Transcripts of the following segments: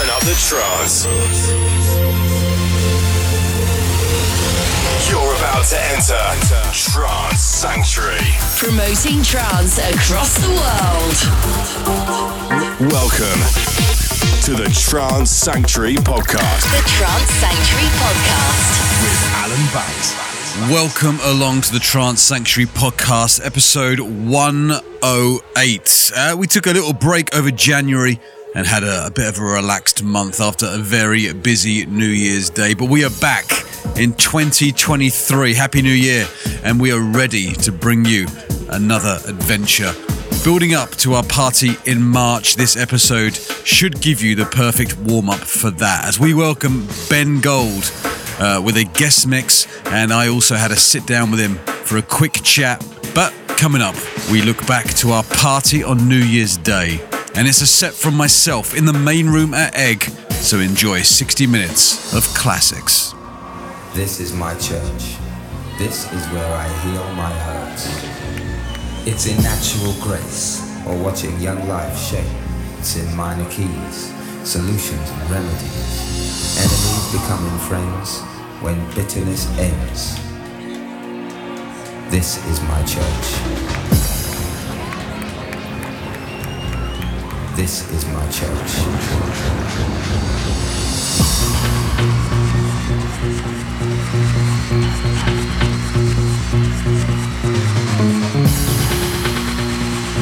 Turn up the trance. You're about to enter Trance Sanctuary. Promoting trance across the world. Welcome to the Trance Sanctuary Podcast. The Trance Sanctuary Podcast. With Alan Banks. Welcome along to the Trance Sanctuary podcast, episode 108. Uh, we took a little break over January and had a, a, bit of a relaxed month after a very busy New Year's Day. But we are back in 2023. Happy New Year! And we are ready to bring you another adventure. Building up to our party in March, this episode should give you the perfect warm up for that as we welcome Ben Gold. Uh, with a guest mix, and I also had a sit down with him for a quick chat. But coming up, we look back to our party on New Year's Day and it's a set from myself in the main room at Egg, so enjoy 60 minutes of classics. This is my church. This is where I heal my hurts. It's in natural grace, or watching young life shape. It's in minor keys, solutions and remedies. Enemies becoming friends when bitterness ends. This is my church. This is my church.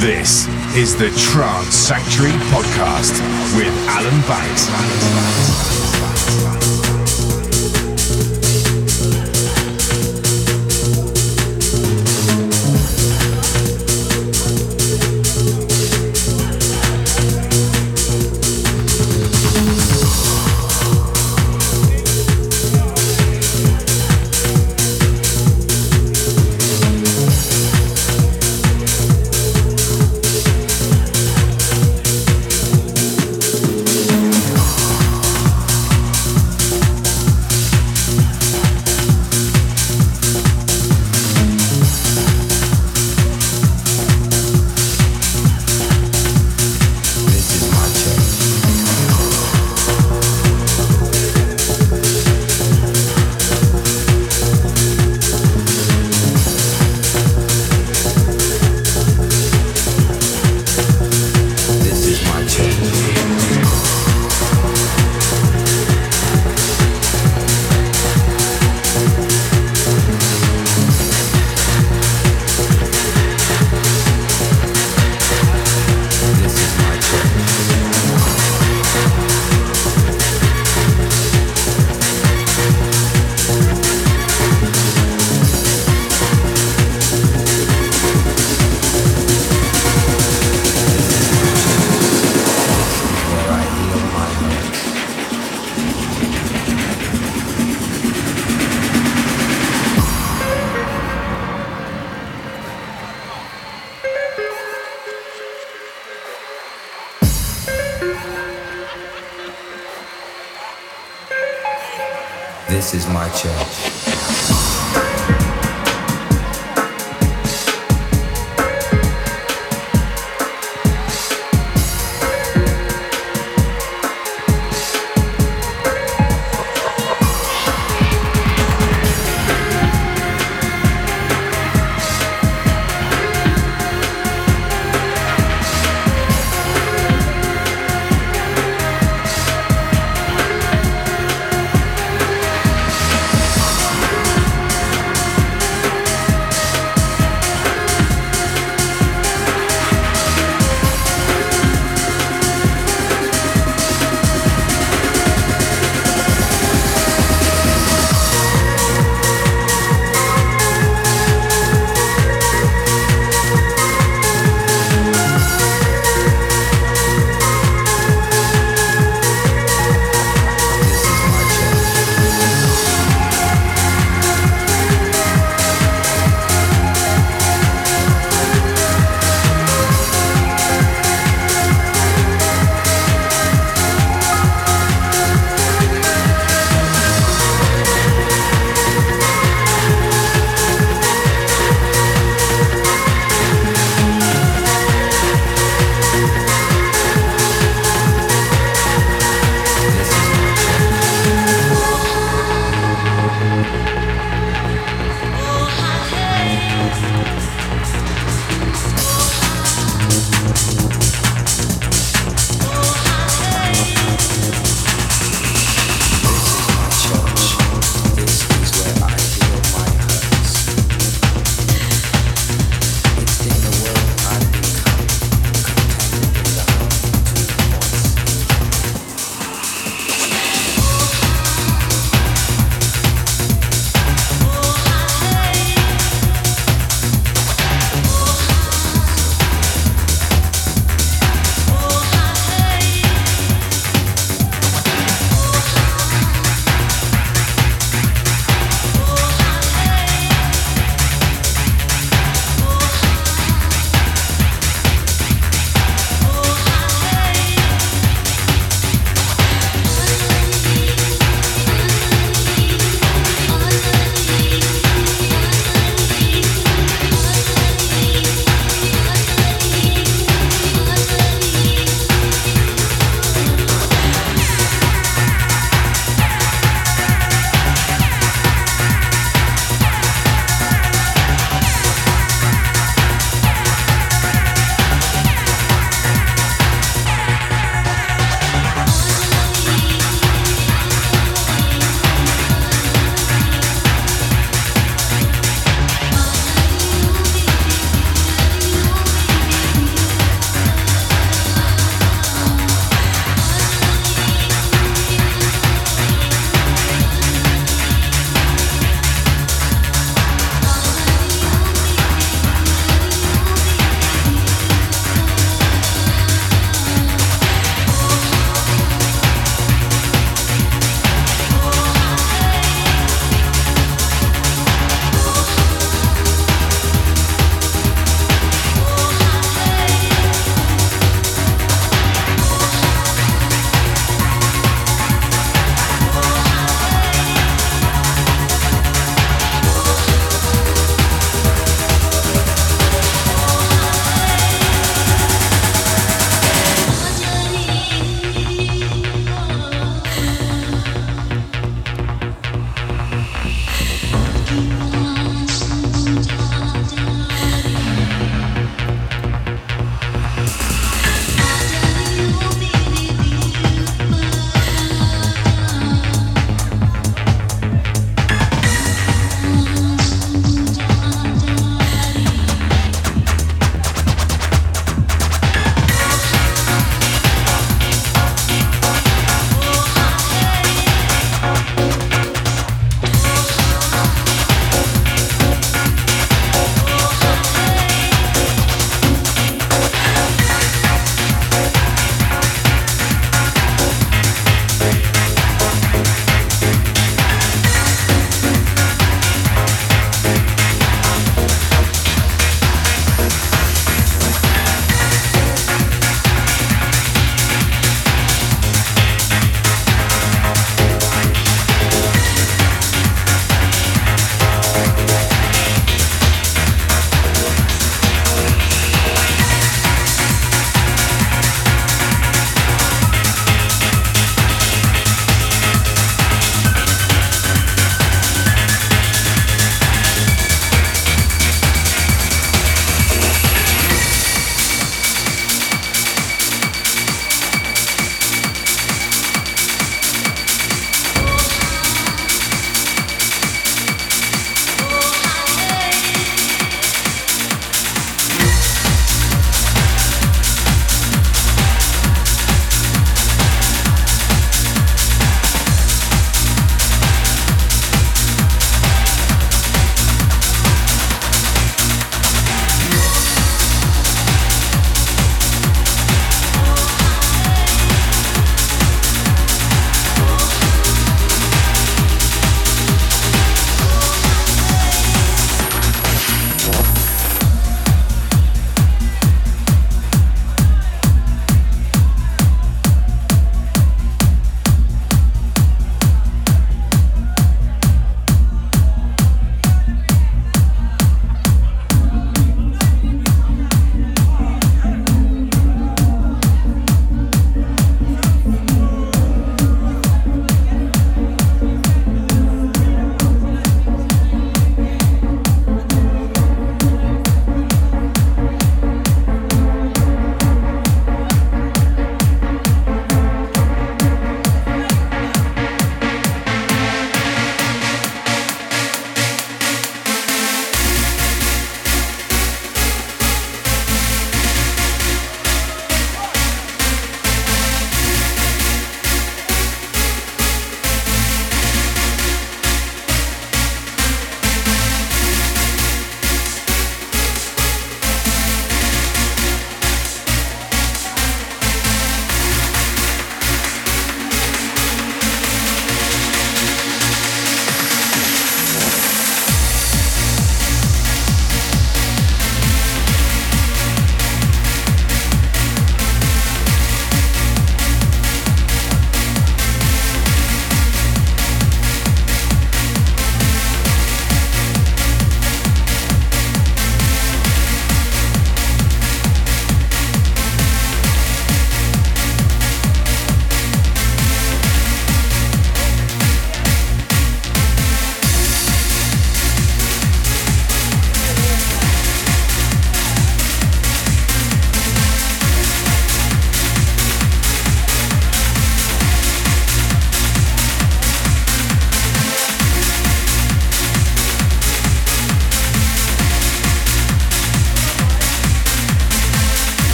This is the Trance Sanctuary Podcast with Alan Banks.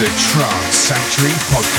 The Trance Sanctuary Podcast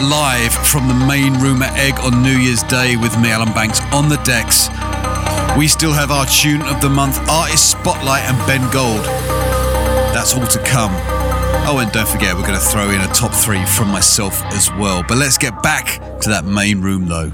live from the main room at Egg on New Year's Day with me, Alan Banks, on the decks. We still have our tune of the month, Artist Spotlight and Ben Gold. That's all to come. Oh, and don't forget, we're going to throw in a top three from myself as well. But let's get back to that main room though.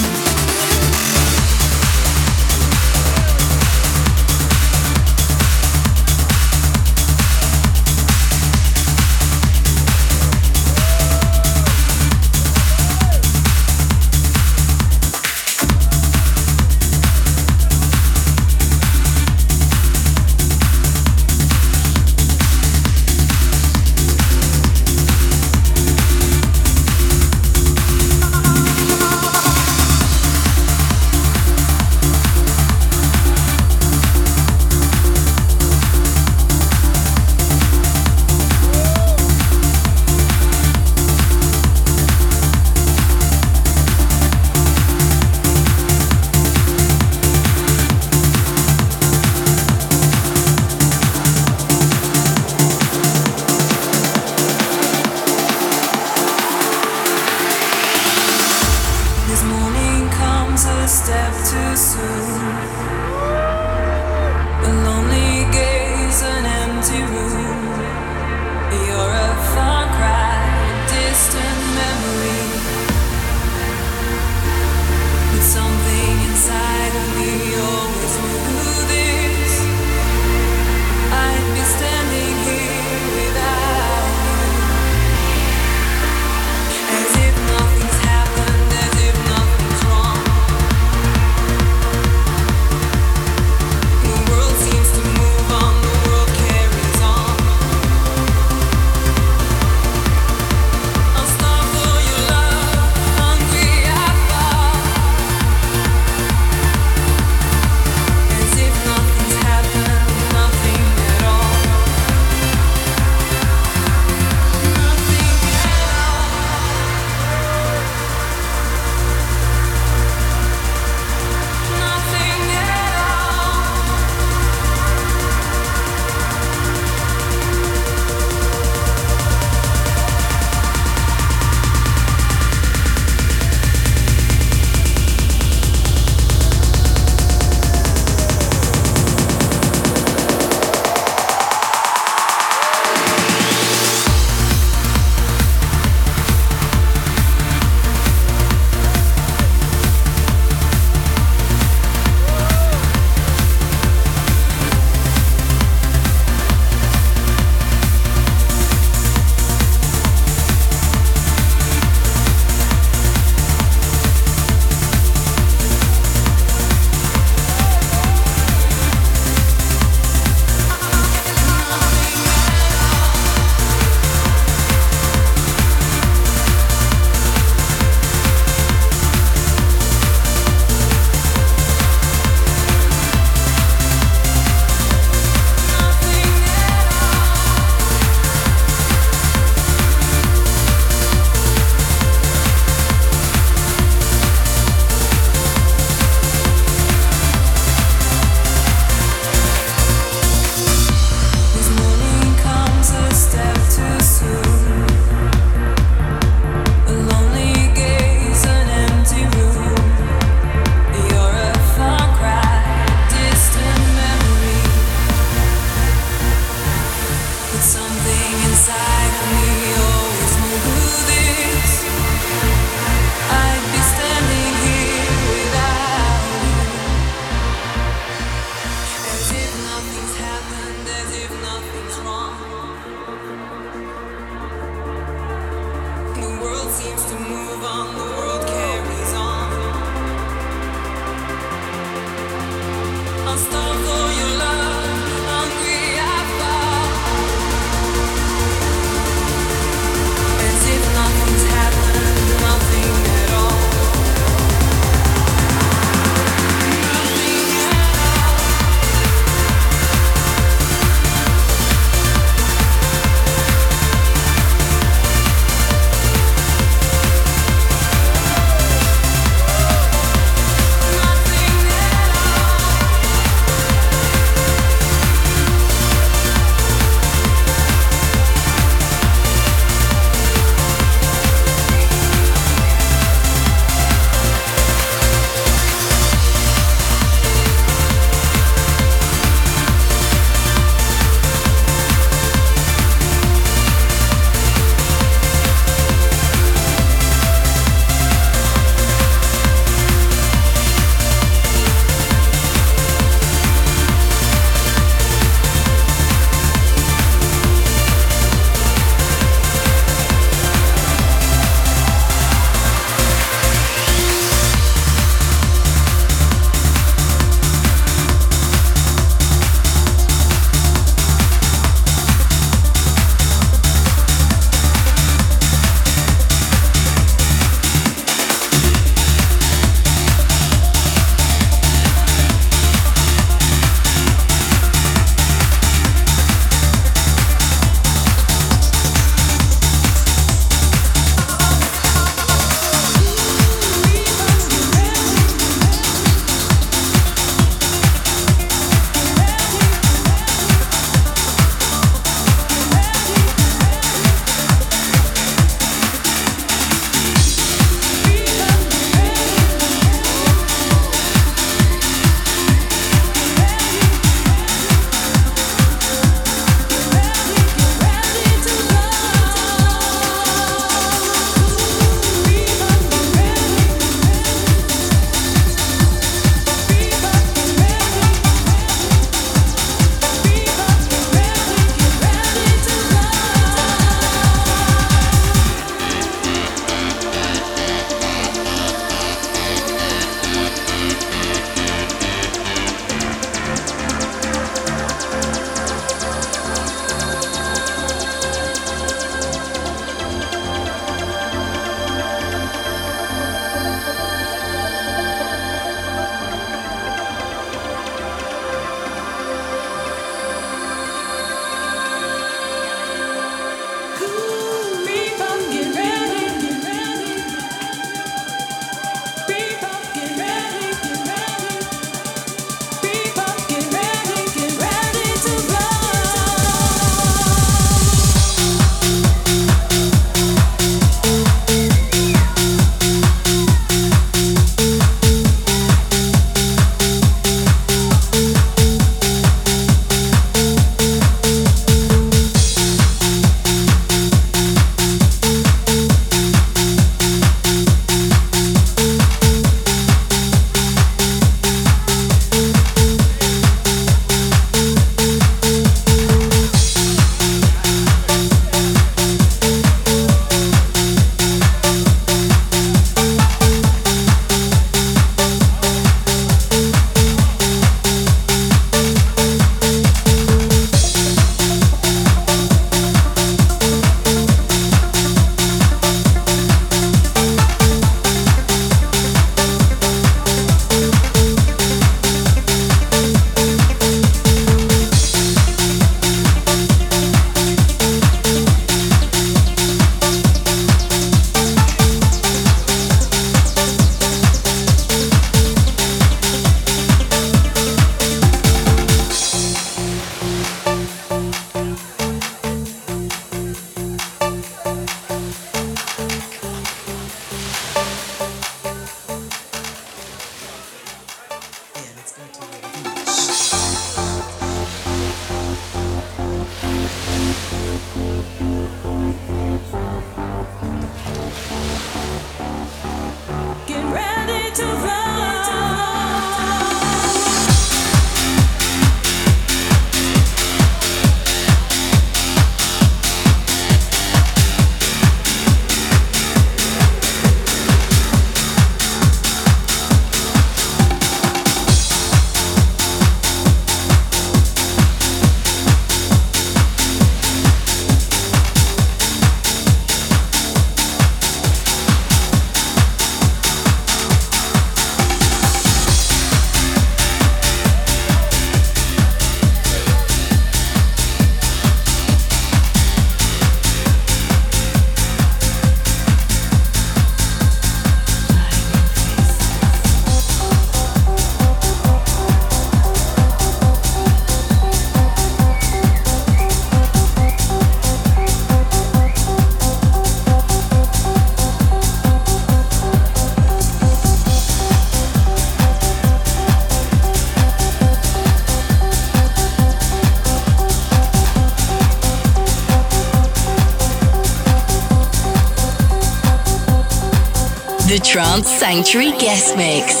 Sanctuary Guest Mix.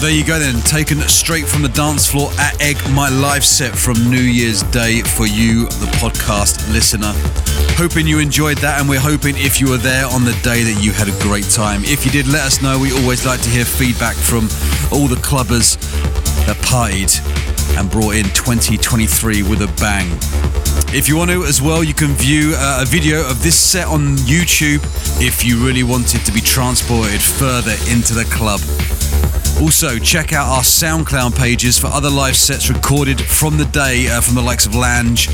There you go then, taken straight from the dance floor at Egg, my live set from New Year's Day for you, the podcast listener. Hoping you enjoyed that, and we're hoping if you were there on the day that you had a great time. If you did, let us know. We always like to hear feedback from all the clubbers that partied and brought in 2023 with a bang. If you want to as well, you can view uh, a video of this set on YouTube if you really wanted to be transported further into the club. Also, check out our SoundCloud pages for other live sets recorded from the day uh, from the likes of Lange,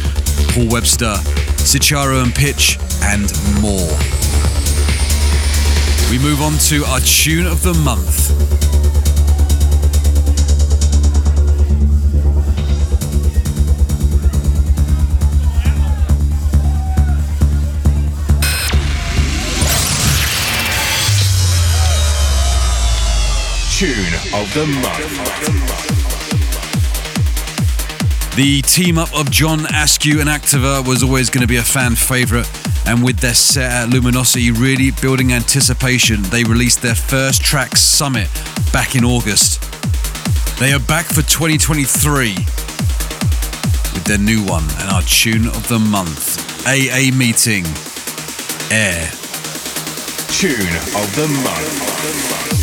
Paul Webster, Sicharo and Pitch, and more. We move on to our tune of the month. Tune of the Month. The team up of John Askew and Activa was always going to be a fan favourite, and with their set at Luminosity really building anticipation, they released their first track Summit back in August. They are back for 2023 with their new one and our tune of the month AA Meeting Air. Tune of the Month.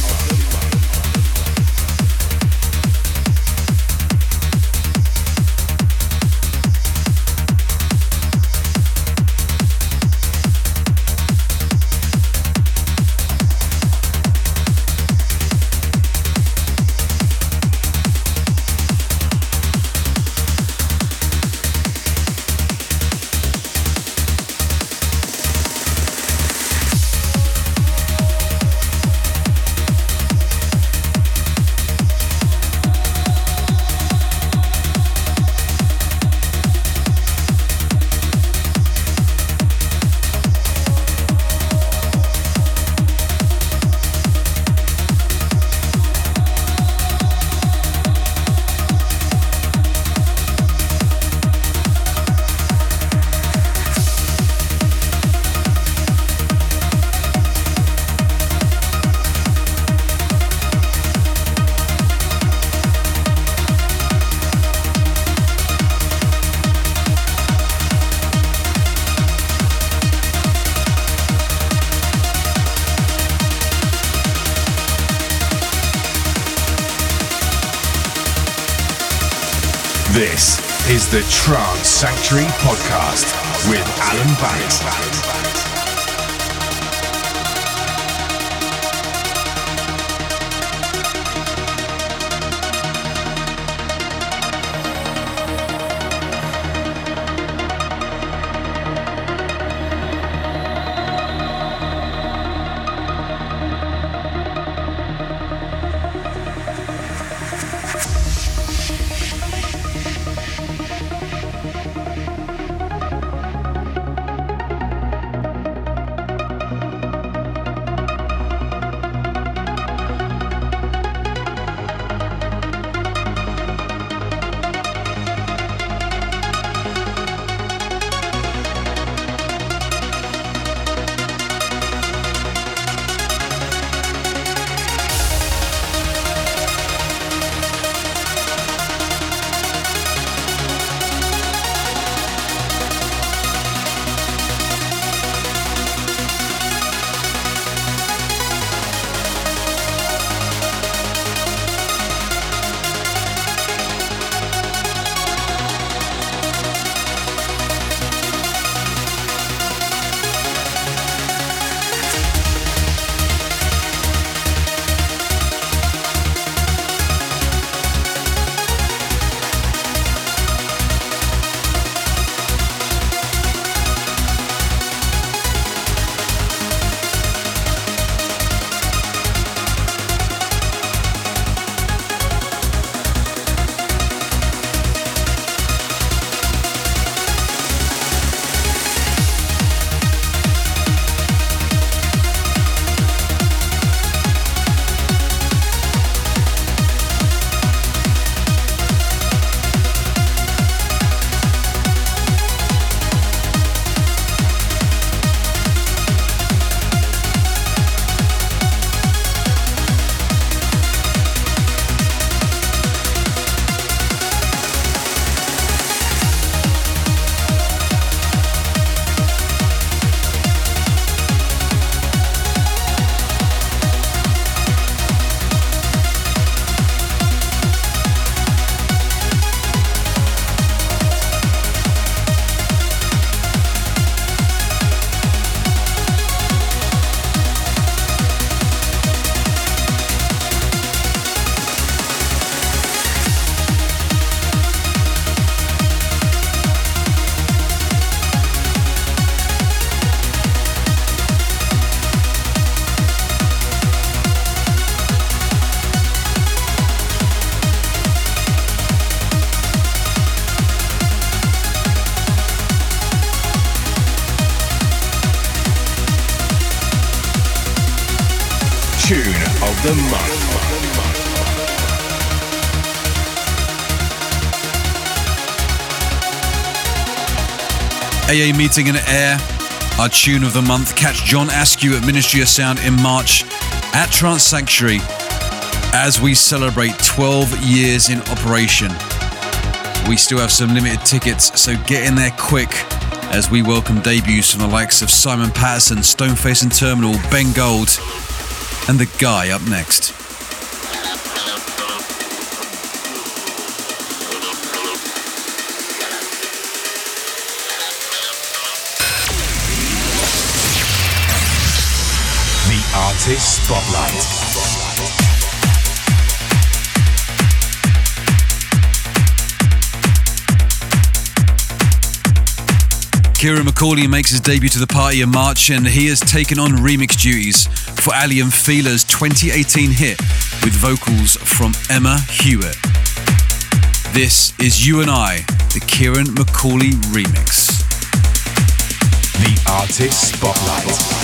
AA meeting in air. Our tune of the month. Catch John Askew at Ministry of Sound in March at Trance Sanctuary as we celebrate 12 years in operation. We still have some limited tickets, so get in there quick as we welcome debuts from the likes of Simon Patterson, Stoneface and Terminal, Ben Gold, and The Guy up next. Artist Spotlight. Kieran McCauley makes his debut to the party in March and he has taken on remix duties for Ali and Fila's 2018 hit with vocals from Emma Hewitt. This is You and I, the Kieran McCauley remix. The Artist Spotlight.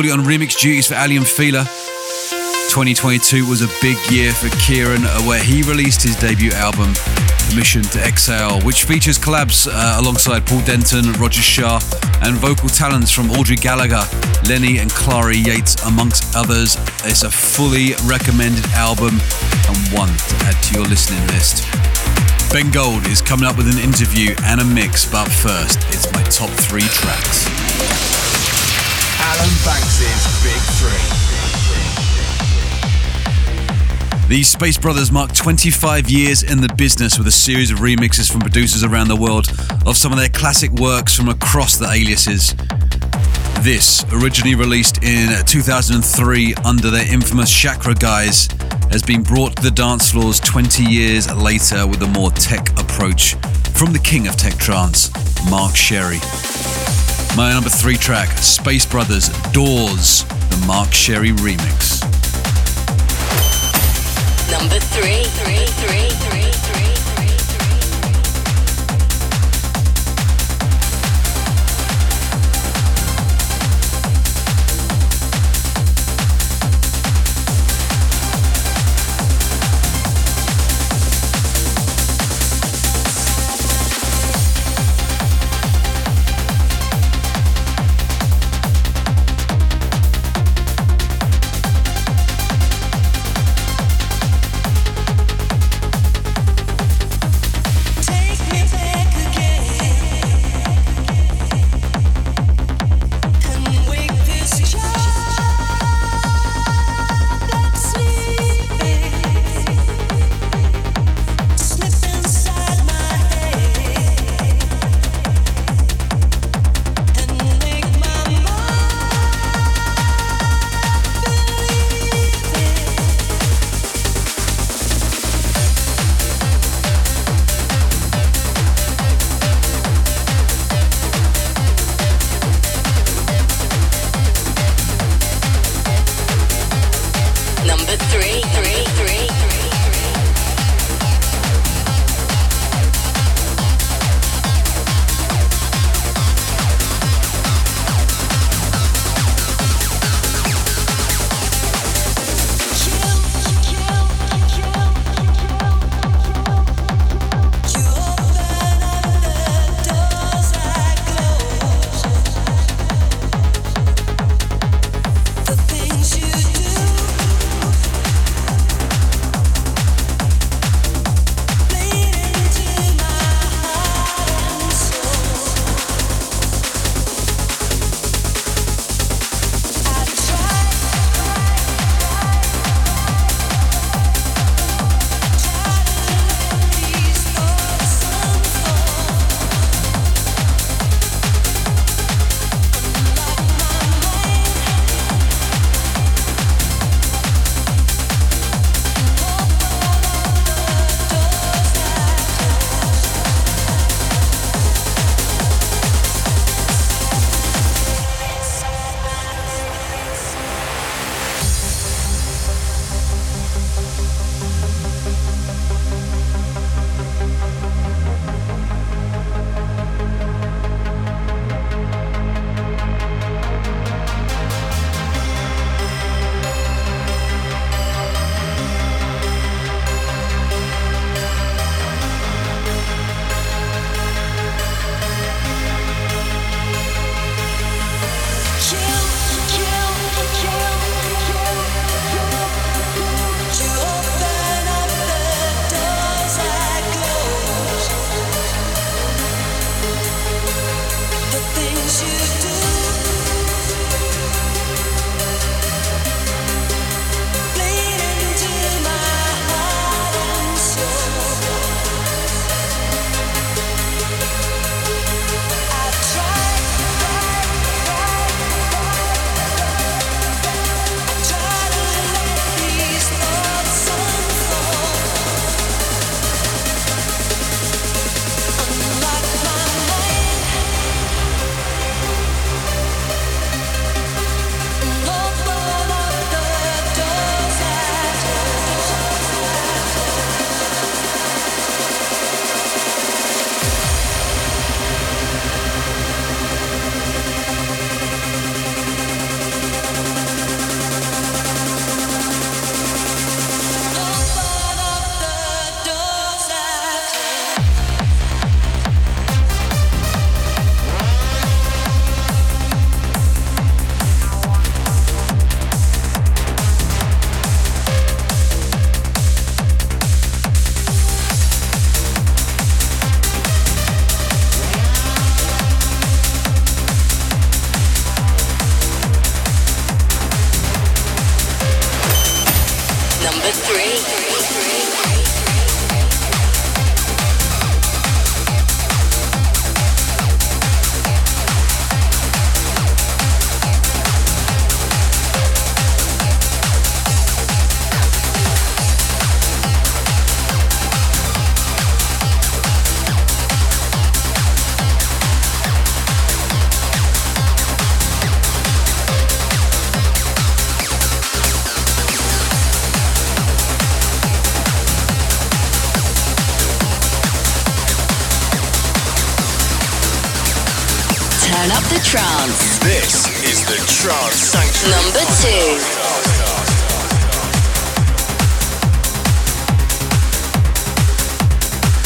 On remix duties for Ali and Fila. 2022 was a big year for Kieran, uh, where he released his debut album, Mission to Exhale, which features collabs uh, alongside Paul Denton, Roger Shah, and vocal talents from Audrey Gallagher, Lenny, and Clara Yates, amongst others. It's a fully recommended album and one to add to your listening list. Ben Gold is coming up with an interview and a mix, but first, it's my top three tracks. Alan Big Three. The Space Brothers mark 25 years in the business with a series of remixes from producers around the world of some of their classic works from across the aliases. This, originally released in 2003 under their infamous Chakra guise, has been brought to the dance floors 20 years later with a more tech approach from the king of tech trance, Mark Sherry. My number three track, Space Brothers Doors, the Mark Sherry remix. Number three, three, three, three,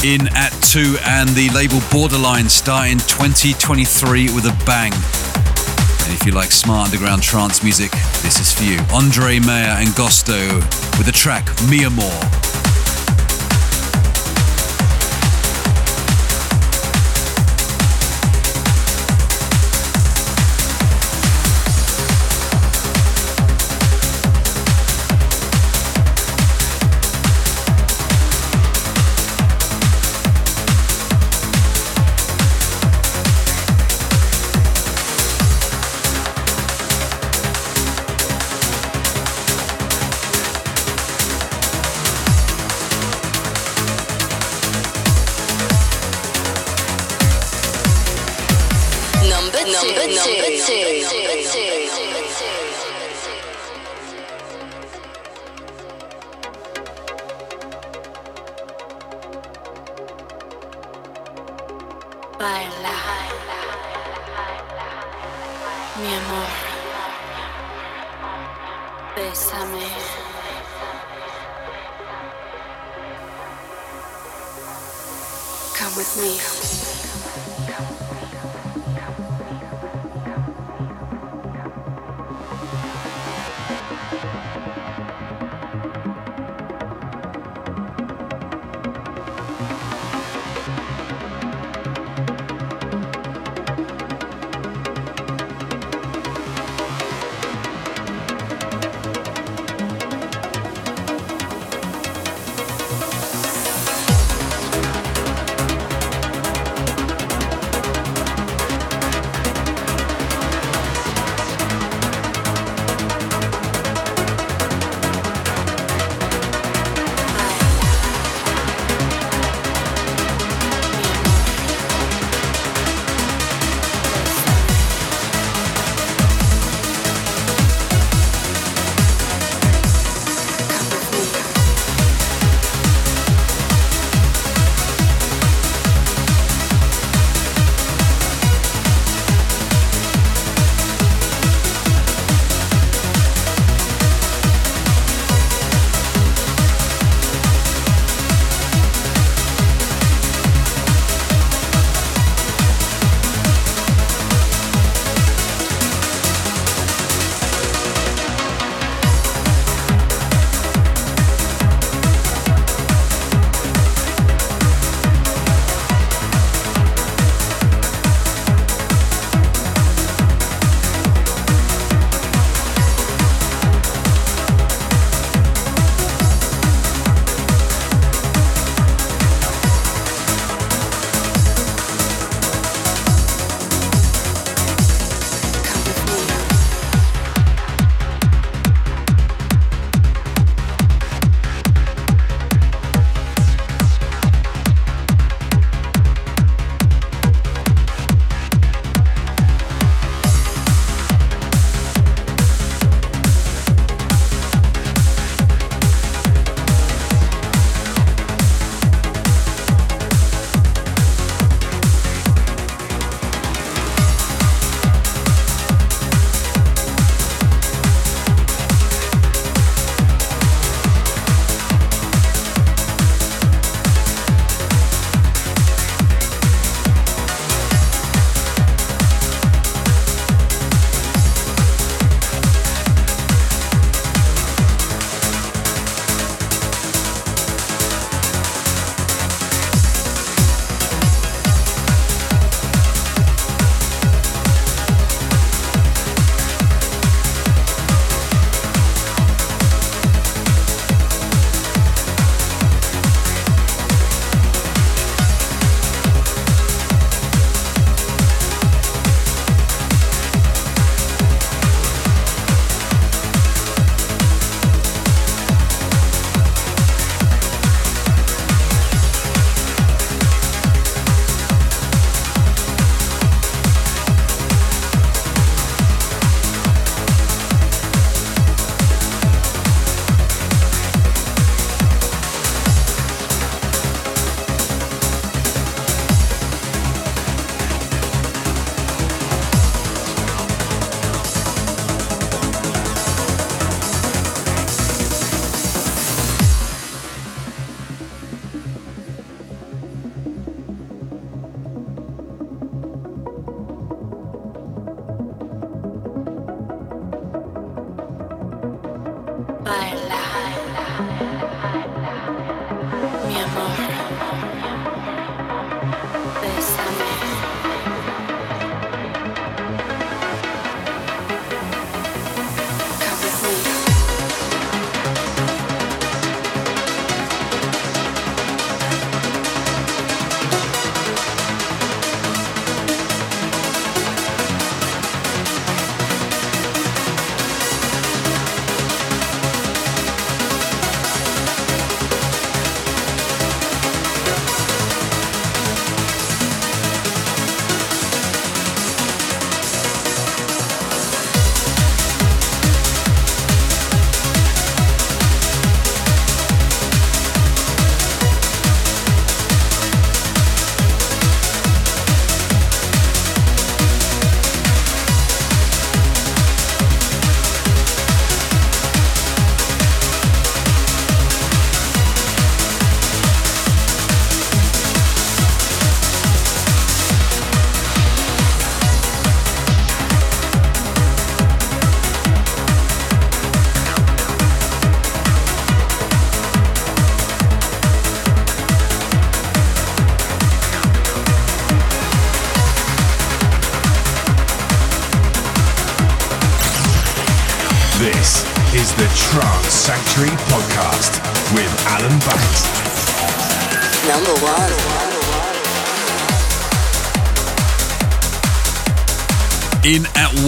in at two, and the label Borderline starting 2023 with a bang. And if you like smart underground trance music, this is for you. Andre Mayer and Gosto with the track Mia Amor.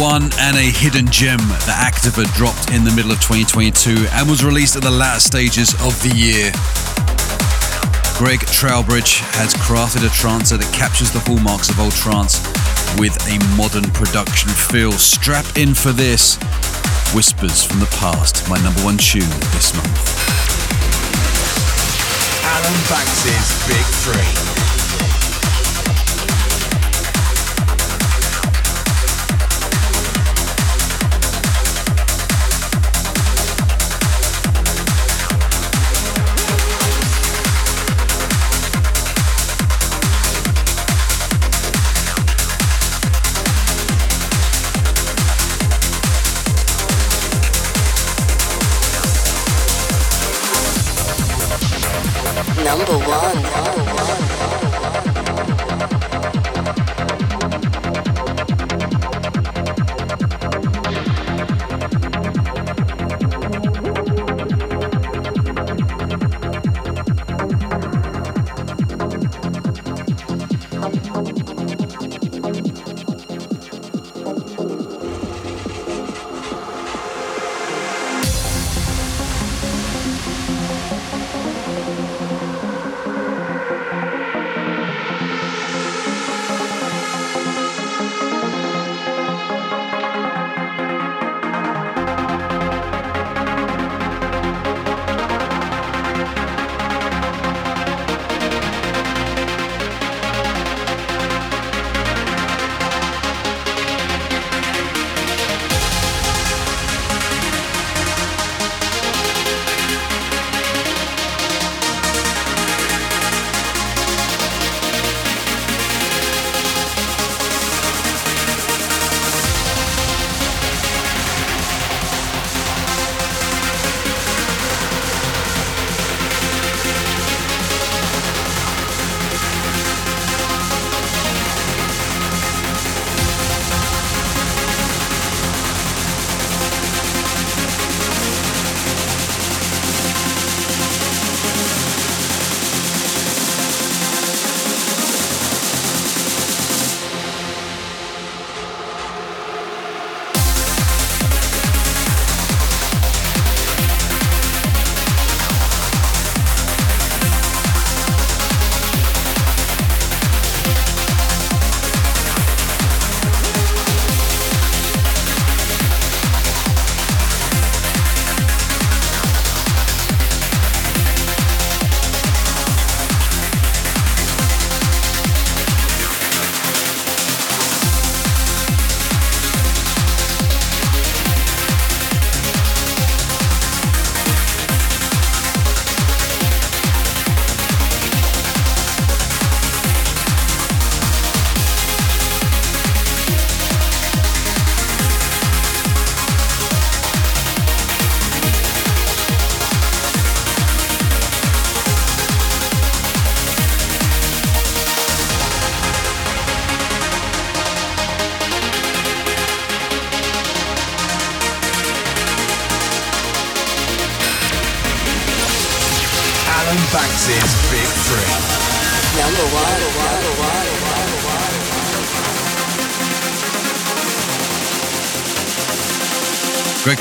One and a hidden gem that Activa dropped in the middle of 2022 and was released at the latter stages of the year. Greg Trowbridge has crafted a trancer that captures the hallmarks of old trance with a modern production feel. Strap in for this. Whispers from the Past, my number one tune this month. Alan Banks's Big Three.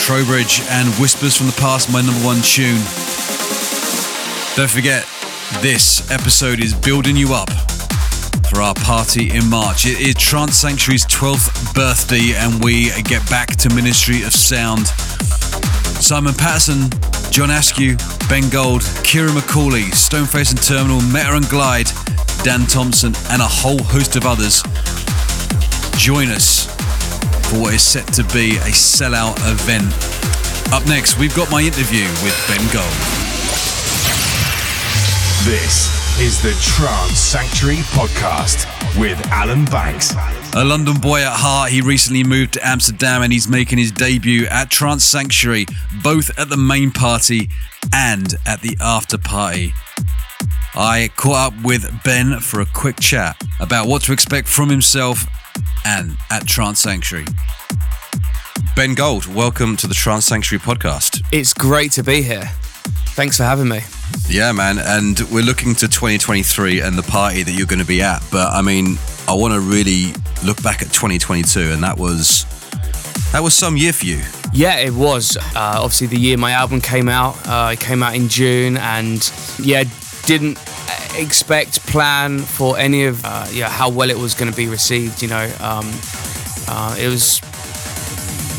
Trowbridge and Whispers from the Past, my number one tune. Don't forget, this episode is building you up for our party in March. It is Trance Sanctuary's 12th birthday, and we get back to Ministry of Sound. Simon Patterson, John Askew, Ben Gold, Kira McCauley, Stoneface and Terminal, Metta and Glyde, Dan Thompson, and a whole host of others. Join us for what is set to be a sellout event. Up next, we've got my interview with Ben Gold. This is the Trance Sanctuary Podcast with Alan Banks. A London boy at heart, he recently moved to Amsterdam and he's making his debut at Trance Sanctuary, both at the main party and at the after party. I caught up with Ben for a quick chat about what to expect from himself and at Trance Sanctuary. Ben Gold, welcome to the Trance Sanctuary podcast. It's great to be here. Thanks for having me. Yeah, man. And we're looking to 2023 and the party that you're going to be at. But I mean, I want to really look back at 2022, and that was that was some year for you. Yeah, it was. Uh, obviously, the year my album came out, uh, it came out in June, and yeah, didn't expect, plan for any of uh, yeah how well it was going to be received. You know, um, uh, it was.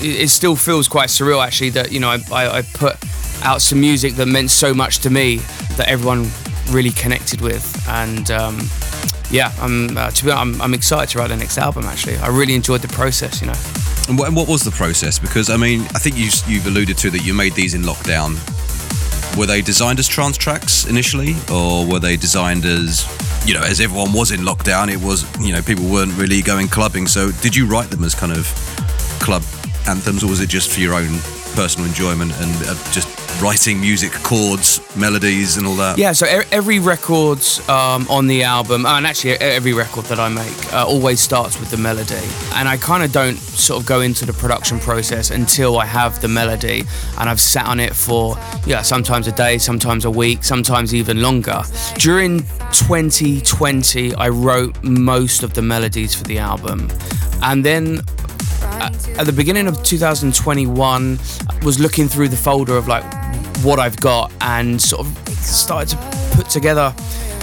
It, it still feels quite surreal, actually, that you know I, I, I put out some music that meant so much to me that everyone really connected with, and um, yeah, I'm uh, to be honest, I'm, I'm excited to write the next album. Actually, I really enjoyed the process. You know. And what, and what was the process? Because I mean, I think you, you've alluded to that you made these in lockdown. Were they designed as trance tracks initially, or were they designed as, you know, as everyone was in lockdown? It was, you know, people weren't really going clubbing. So did you write them as kind of club anthems, or was it just for your own personal enjoyment and uh, just writing music, chords, melodies, and all that? Yeah, so every record um, on the album, and actually every record that I make, uh, always starts with the melody. And I kind of don't sort of go into the production process until I have the melody and I've sat on it for, yeah, sometimes a day, sometimes a week, sometimes even longer. During 2020, I wrote most of the melodies for the album. And then at the beginning of 2021 was looking through the folder of like what I've got and sort of started to put together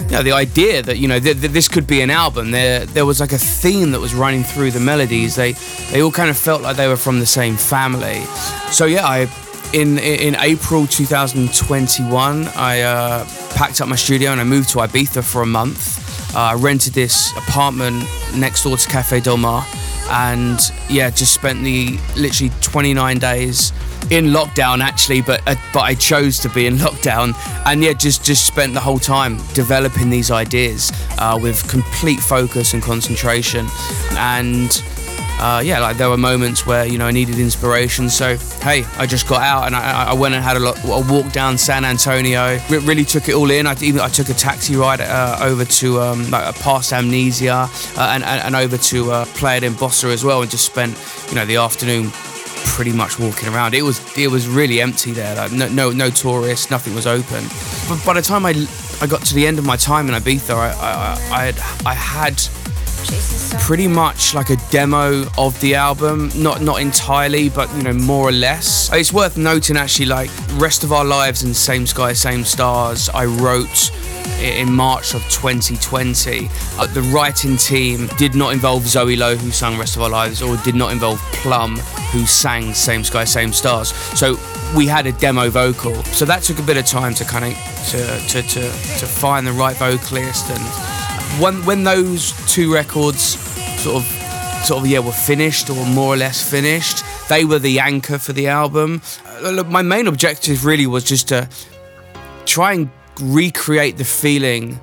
you know the idea that you know th- th- this could be an album. There there was like a theme that was running through the melodies. They they all kind of felt like they were from the same family. So yeah I in in April 2021 I uh, packed up my studio and I moved to Ibiza for a month. uh, I rented this apartment next door to Cafe Del Mar and yeah, just spent the literally 29 days in lockdown actually, but uh, but I chose to be in lockdown, and yeah, just just spent the whole time developing these ideas uh, with complete focus and concentration, and. Uh, yeah, like there were moments where you know I needed inspiration. So hey, I just got out and I, I went and had a, lo- a walk down San Antonio. Re- really took it all in. I even I took a taxi ride uh, over to um, like past Amnesia uh, and, and, and over to uh, Playa d'en Bossa as well, and just spent you know the afternoon pretty much walking around. It was it was really empty there. Like no no, no tourists, nothing was open. But by the time I I got to the end of my time in Ibiza, I I, I had I had pretty much like a demo of the album. Not not entirely but you know more or less. It's worth noting actually like rest of our lives and same sky same stars i wrote in march of 2020 uh, the writing team did not involve zoe lowe who sang rest of our lives or did not involve plum who sang same sky same stars. So we had a demo vocal. So that took a bit of time to kind of to, to, to, to find the right vocalist and when when those two records sort of sort of yeah were finished or more or less finished they were the anchor for the album. Uh, look, my main objective really was just to try and recreate the feeling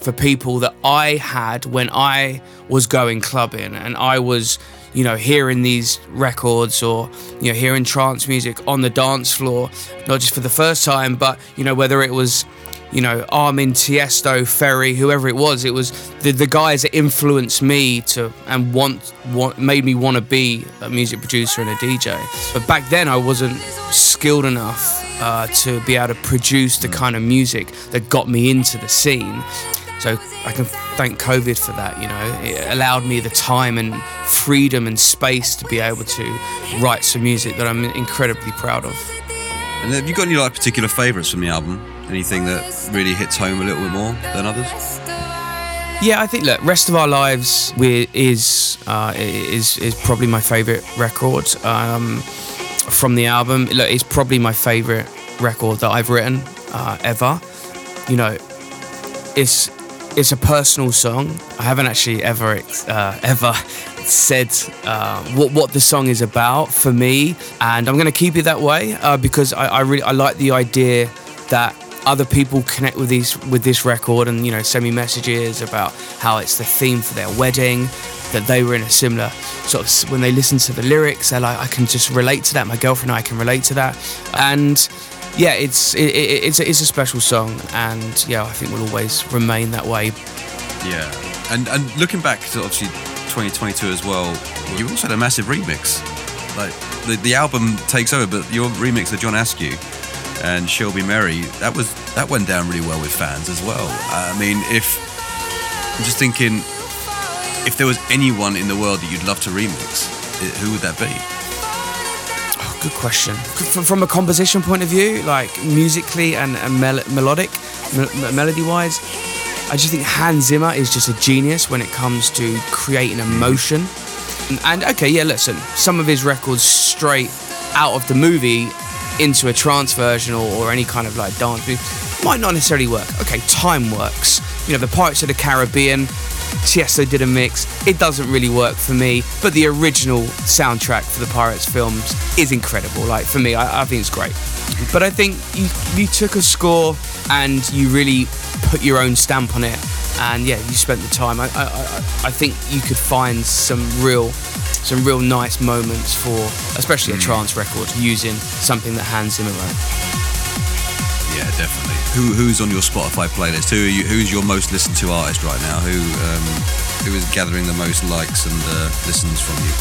for people that I had when I was going clubbing and I was you know hearing these records or you know hearing trance music on the dance floor not just for the first time but you know whether it was you know, Armin, Tiesto, Ferry, whoever it was, it was the, the guys that influenced me to and want, want made me want to be a music producer and a DJ. But back then, I wasn't skilled enough uh, to be able to produce the kind of music that got me into the scene. So I can thank COVID for that. You know, it allowed me the time and freedom and space to be able to write some music that I'm incredibly proud of. And have you got any like particular favourites from the album? Anything that really hits home a little bit more than others? Yeah, I think look, rest of our lives is uh, is is probably my favourite record um, from the album. Look, it's probably my favourite record that I've written uh, ever. You know, it's it's a personal song. I haven't actually ever uh, ever said uh, what what the song is about for me, and I'm going to keep it that way uh, because I, I really I like the idea that other people connect with these with this record and you know send me messages about how it's the theme for their wedding that they were in a similar sort of when they listen to the lyrics they're like I can just relate to that. My girlfriend and I can relate to that. And yeah it's it, it, it's a, it's a special song and yeah I think will always remain that way. Yeah. And and looking back to obviously 2022 as well you also had a massive remix. Like the, the album takes over, but your remix of John Askew and She'll Be Merry, that was that went down really well with fans as well. I mean, if I'm just thinking, if there was anyone in the world that you'd love to remix, who would that be? Oh, good question. From, a composition point of view, like musically and, and mel- melodic, me- melody wise, I just think Hans Zimmer is just a genius when it comes to creating emotion. And okay, yeah, listen, some of his records straight out of the movie into a trance version or, or any kind of like dance might not necessarily work. Okay, time works. You know, the Pirates of the Caribbean, Tiesto did a mix. It doesn't really work for me, but the original soundtrack for the Pirates films is incredible. Like for me, I, I think it's great. But I think you you took a score and you really put your own stamp on it, and yeah, you spent the time. I I, I, think you could find some real some real nice moments for, especially a mm. trance record, using something that Hans Zimmer wrote. Yeah, definitely. Who who's on your Spotify playlist? Who are you, who's your most listened to artist right now? Who um, who is gathering the most likes and uh, listens from you?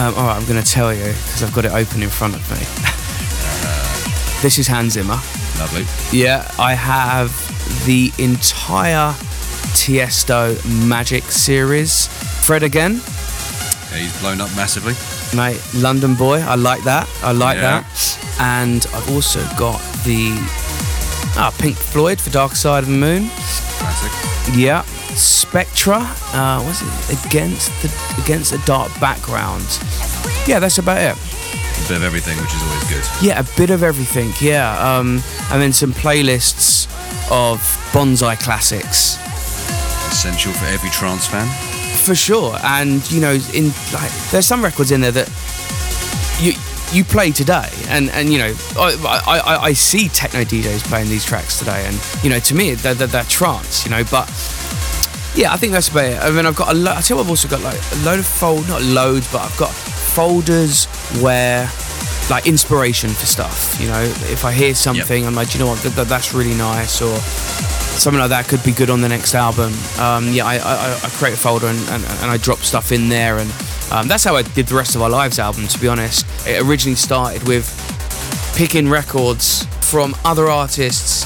Um, all right, I'm going to tell you because I've got it open in front of me. this is Hans Zimmer. Lovely. Yeah, I have the entire Tiesto Magic series. Fred again, Yeah, he's blown up massively. mate, London boy. I like that. I like Yeah. that. And I've also got the ah, Pink Floyd for Dark Side of the Moon. Classic. Yeah, Spectra. Uh, was it against the against the dark background? Yeah, that's about it. A bit of everything, which is always good. Yeah, a bit of everything. Yeah, um, and then some playlists of Bonzai classics. Essential for every trance fan. For sure, and you know, in like, there's some records in there that you you play today, and and you know, I I, I, see techno DJs playing these tracks today, and you know, to me, they're, they're, they're trance, you know, but. Yeah, I think that's about it. I mean, I've got a lot. I tell you, I've also got like a load of fold, not loads, but I've got folders where like inspiration for stuff. You know, if I hear something, I'm like, "Do you know what, that, that's really nice, or something like that could be good on the next album. Um, yeah, I, I, I create a folder and, and, and I drop stuff in there, and um, that's how I did the rest of our lives album. To be honest, it originally started with picking records from other artists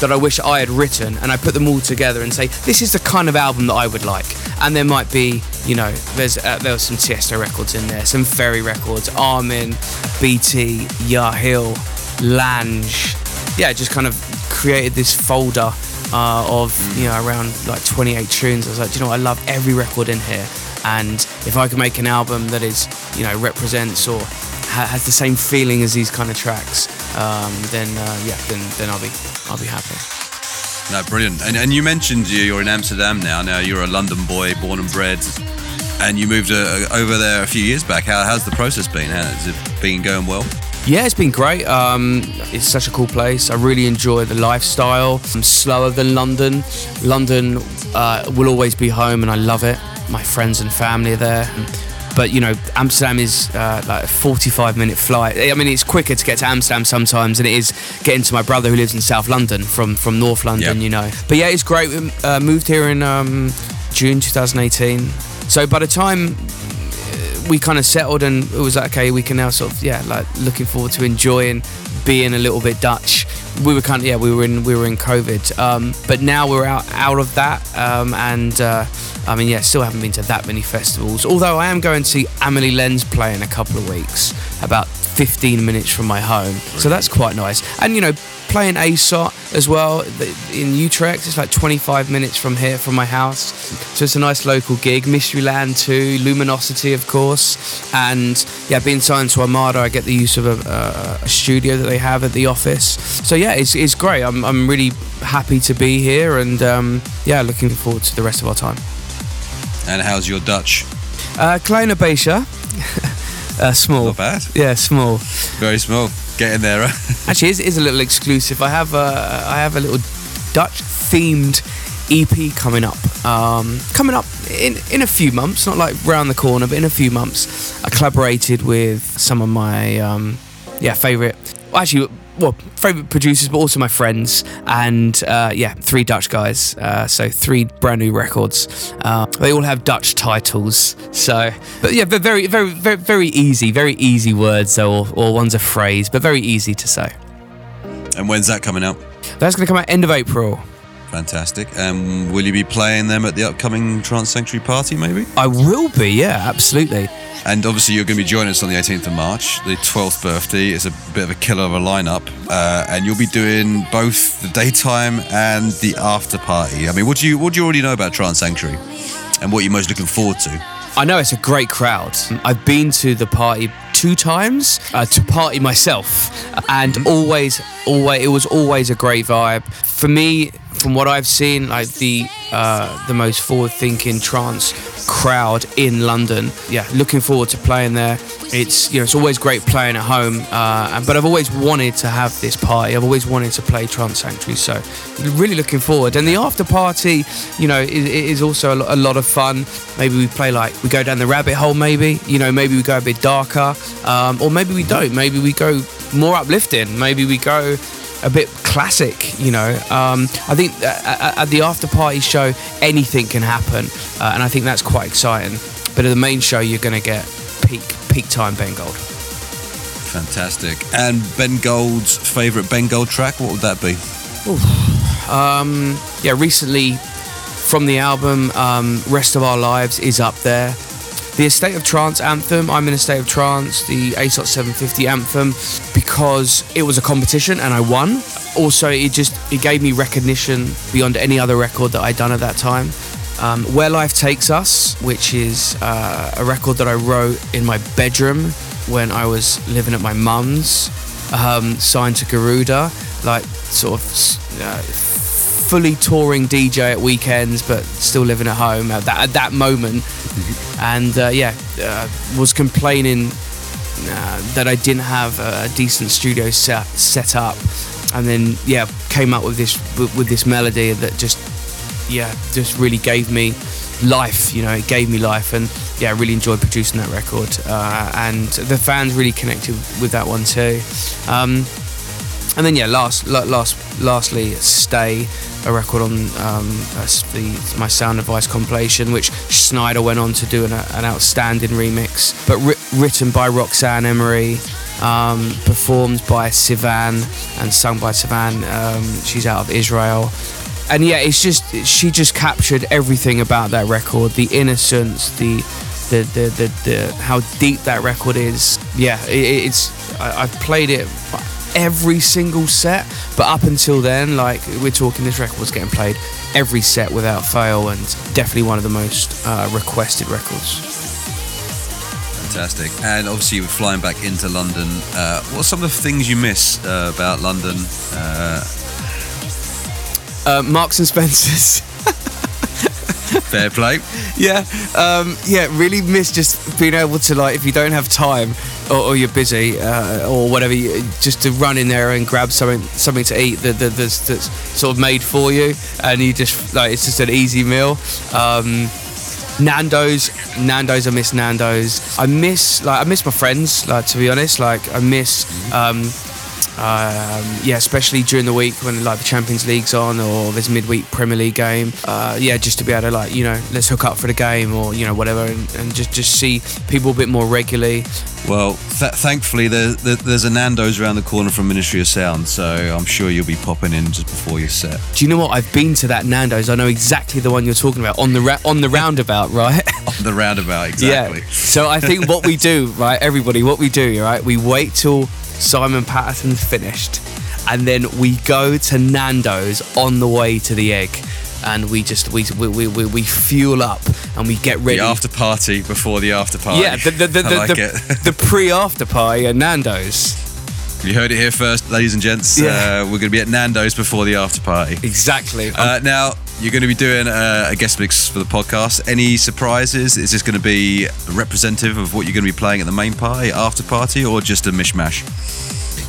that I wish I had written, and I put them all together and say, this is the kind of album that I would like. And there might be, you know, there's uh, there was some Tiesto records in there, some Ferry records, Armin, BT, Yahel, Lange. Yeah, just kind of created this folder uh, of you know around like 28 tunes. I was like, "Do you know, what? I love every record in here, and if I could make an album that is, you know, represents or ha- has the same feeling as these kind of tracks, um, then uh, yeah, then then I'll be I'll be happy. No, brilliant. And, and you mentioned you- you're in Amsterdam now. Now you're a London boy, born and bred, and you moved uh, over there a few years back. How, how's the process been? Has it been going well? Yeah, it's been great. Um, it's such a cool place. I really enjoy the lifestyle. I'm slower than London. London uh, will always be home, and I love it. My friends and family are there. But you know, Amsterdam is uh, like a 45 minute flight. I mean, it's quicker to get to Amsterdam sometimes than it is getting to my brother who lives in South London from from North London. Yeah. You know. But yeah, it's great. We uh, moved here in um, June 2018. So by the time we kind of settled and it was like okay we can now sort of yeah like looking forward to enjoying being a little bit Dutch. We were kind of yeah we were in we were in COVID. Um, but now we're out out of that. Um, and uh, I mean yeah still haven't been to that many festivals. Although I am going to see Amelie Lens play in a couple of weeks about 15 minutes from my home. So that's quite nice. And you know playing ASOT as well in Utrecht it's like 25 minutes from here from my house. So it's a nice local gig. Mysteryland too Luminosity of course. And yeah being signed to Armada I get the use of a, a, a studio that they have at the office. So yeah it's, it's great. I'm, I'm really happy to be here and um, yeah looking forward to the rest of our time. And how's your Dutch? uh, Kleine Beesje uh, small Not bad. yeah small Very small. Getting there. Huh? Actually, it is a little exclusive. I have a, I have a little Dutch themed EP coming up. Um, coming up in in a few months, not like round the corner, but in a few months. I collaborated with some of my um, yeah favorite. Well, actually, well, favorite producers, but also my friends, and uh, yeah, three Dutch guys. Uh, so three brand new records. Uh, they all have Dutch titles. So, but yeah, but very, very, very, very easy, very easy words, or, or one's a phrase, but very easy to say. And when's that coming out? That's going to come out end of April. Fantastic. Um, will you be playing them at the upcoming Trance Sanctuary party, maybe? I will be, yeah, absolutely. And obviously, you're going to be joining us on the 18th of March, the 12th birthday. It's a bit of a killer of a lineup, uh, and you'll be doing both the daytime and the after party. I mean, what do you what do you already know about Trance Sanctuary, and what you're most looking forward to? I know it's a great crowd. I've been to the party two times uh, to party myself, and always, always, it was always a great vibe. For me, from what I've seen, like the uh, the most forward-thinking trance crowd in London. Yeah, looking forward to playing there. It's you know it's always great playing at home, uh, but I've always wanted to have this party. I've always wanted to play Trance Sanctuary, so really looking forward. And the after party, you know, is, is also a lo- a lot of fun. Maybe we play like we go down the rabbit hole. Maybe you know, maybe we go a bit darker, um, or maybe we don't. Maybe we go more uplifting. Maybe we go a bit classic, you know. Um, I think at, at the after party show, anything can happen, uh, and I think that's quite exciting. But at the main show, you're going to get peak peak time Ben Gold. Fantastic. And Ben Gold's favourite Ben Gold track, what would that be? Um, yeah, recently from the album, um, Rest of Our Lives is up there. The A State of Trance anthem, I'm in a state of trance, the ASOT 750 anthem, because it was a competition and I won. Also, it just it gave me recognition beyond any other record that I'd done at that time. Um, Where Life Takes Us, which is uh, a record that I wrote in my bedroom when I was living at my mum's, um, signed to Garuda, like sort of uh, fully touring DJ at weekends, but still living at home at that, at that moment. And uh, yeah, uh, was complaining uh, that I didn't have a decent studio set set up, and then yeah, came up with this with, with this melody that just yeah, just really gave me life. You know, it gave me life, and yeah, I really enjoyed producing that record. Uh, and the fans really connected with that one too. Um, and then yeah, last, last, lastly, "Stay," a record on um, the my Sound Advice compilation, which Sneijder went on to do an, an outstanding remix, but ri- written by Roxanne Emery. Um, performed by Sivan and sung by Sivan. Um, she's out of Israel and yeah, it's just she just captured everything about that record, the innocence, the the the the, the how deep that record is. Yeah, it, it's I, I've played it every single set, but up until then, like we're talking, this record was getting played every set without fail, and definitely one of the most uh, requested records. Fantastic. And obviously, you were flying back into London. Uh, what are some of the things you miss uh, about London? Uh, Uh, Marks and Spencers. fair play. yeah, um, yeah, really miss just being able to like if you don't have time or, or you're busy uh, or whatever, you, just to run in there and grab something something to eat that, that that's, that's sort of made for you, and you just like it's just an easy meal. Um, Nando's, Nando's. I miss Nando's. I miss like I miss my friends. Like to be honest, like I miss. Um, um, yeah, especially during the week when like the Champions League's on or there's midweek Premier League game. Uh, yeah, just to be able to like you know let's hook up for the game or you know whatever and, and just just see people a bit more regularly. Well, th- thankfully, there, there, there's a Nando's around the corner from Ministry of Sound, so I'm sure you'll be popping in just before your set. Do you know what? I've been to that Nando's. I know exactly the one you're talking about on the ra- on the roundabout, right? On the roundabout, exactly. Yeah. So I think what we do, right, everybody, what we do, right, we wait till Simon Patterson's finished, and then we go to Nando's on the way to the egg, and we just we we, we, we fuel up and we get ready. The after party before the after party. yeah, the the the, the, like the, the pre after party at Nando's. you heard it here first, ladies and gents. Yeah. Uh, we're going to be at Nando's before the after party. Exactly. Uh, now, you're going to be doing uh, a guest mix for the podcast. Any surprises? Is this going to be representative of what you're going to be playing at the main party, after party, or just a mishmash?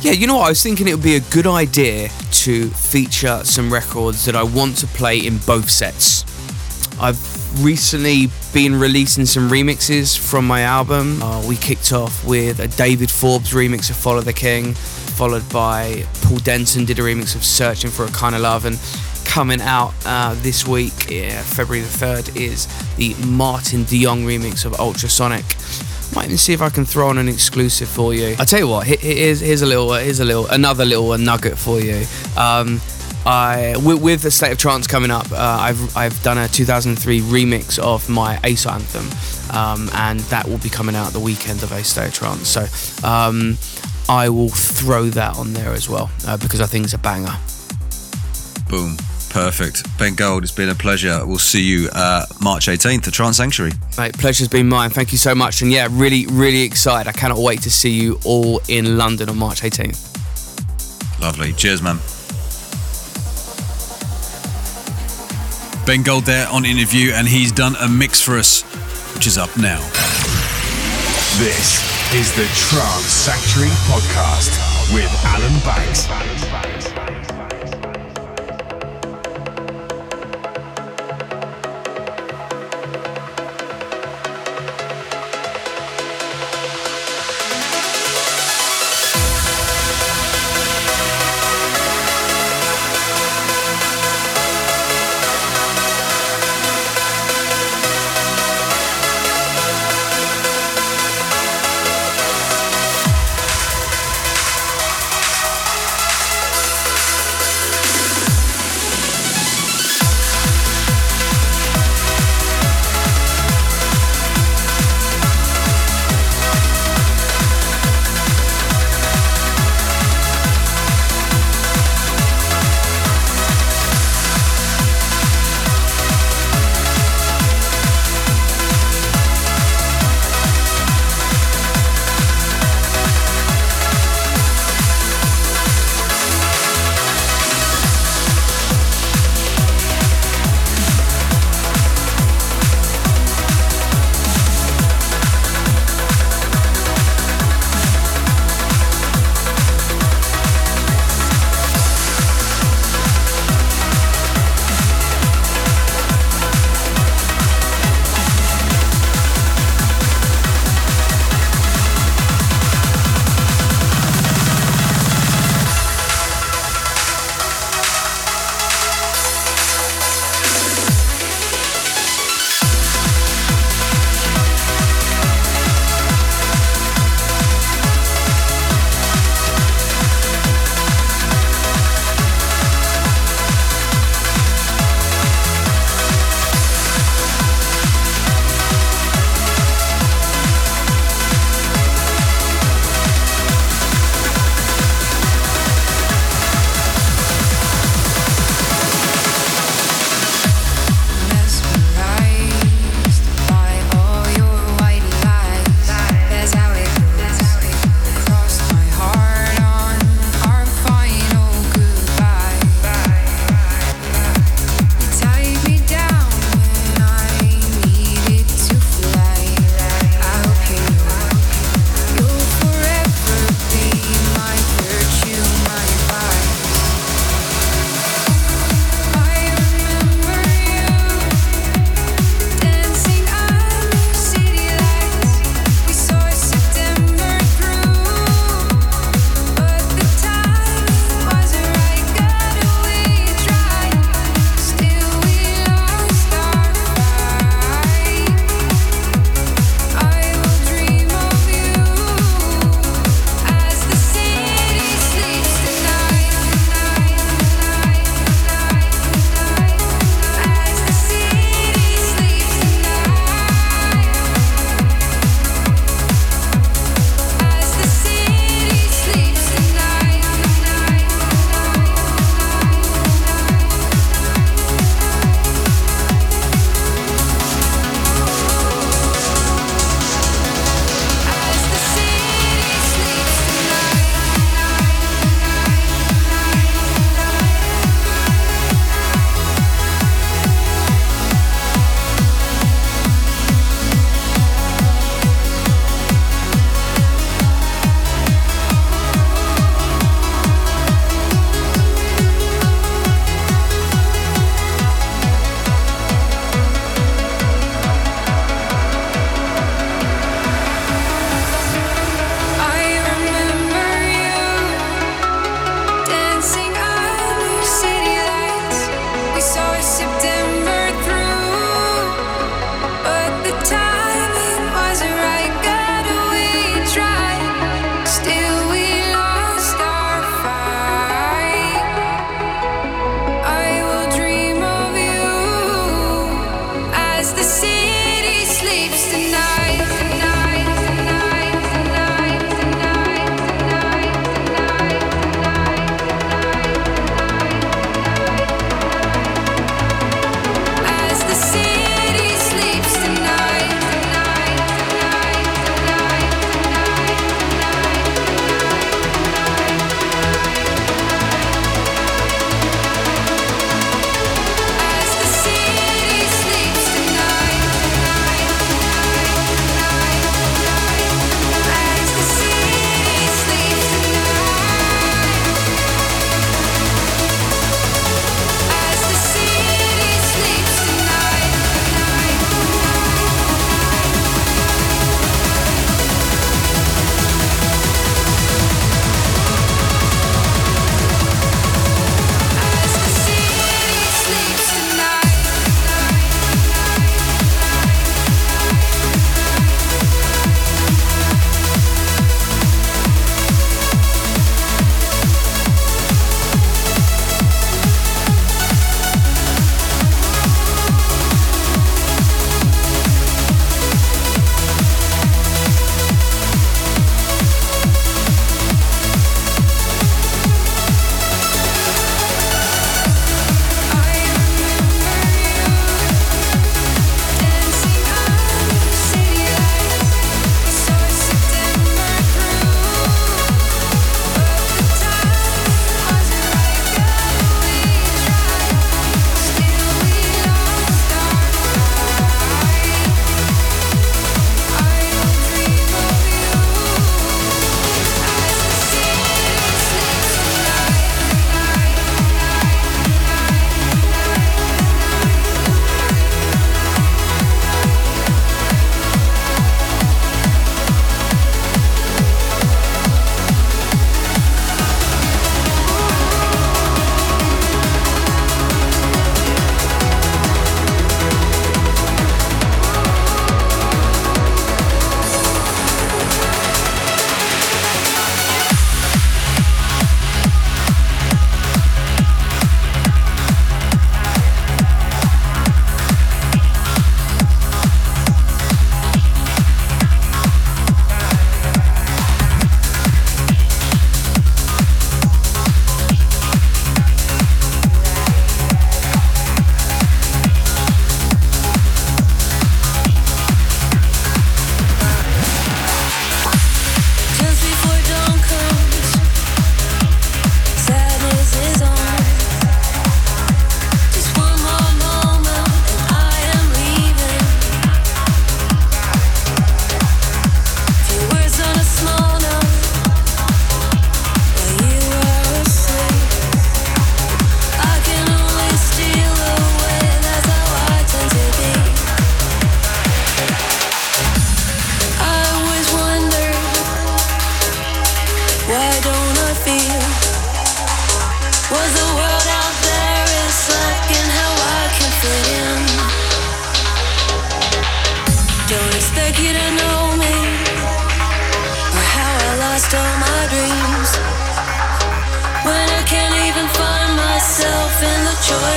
Yeah, you know what? I was thinking it would be a good idea to feature some records that I want to play in both sets. I've recently been releasing some remixes from my album. Uh, we kicked off with a David Forbes remix of Follow the King, followed by Paul Denton did a remix of Searching for a Kind of Love, and coming out uh, this week, yeah, February the 3rd, is the Martin de Jong remix of Ultrasonic. Might even see if I can throw on an exclusive for you. I'll tell you what, here's, here's a little, here's a little, another little nugget for you. Um, I with, with, the state of trance coming up, uh, I've I've done a 2003 remix of my Ace anthem, um, and that will be coming out the weekend of A State of Trance. So um, I will throw that on there as well uh, because I think it's a banger. Boom. Perfect. Ben Gold, it's been a pleasure. We'll see you uh, March 18th at Trance Sanctuary. Mate, pleasure's been mine. Thank you so much. And yeah, really, really excited. I cannot wait to see you all in London on March 18th. Lovely. Cheers, man. Ben Gold there on interview, and he's done a mix for us, which is up now. This is the Trance Sanctuary Podcast with Alan Banks.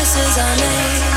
Promises I made.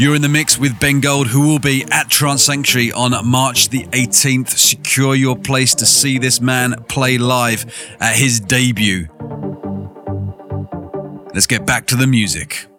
You're in the mix with Ben Gold, who will be at Trance Sanctuary on March the 18th. Secure your place to see this man play live at his debut. Let's get back to the music.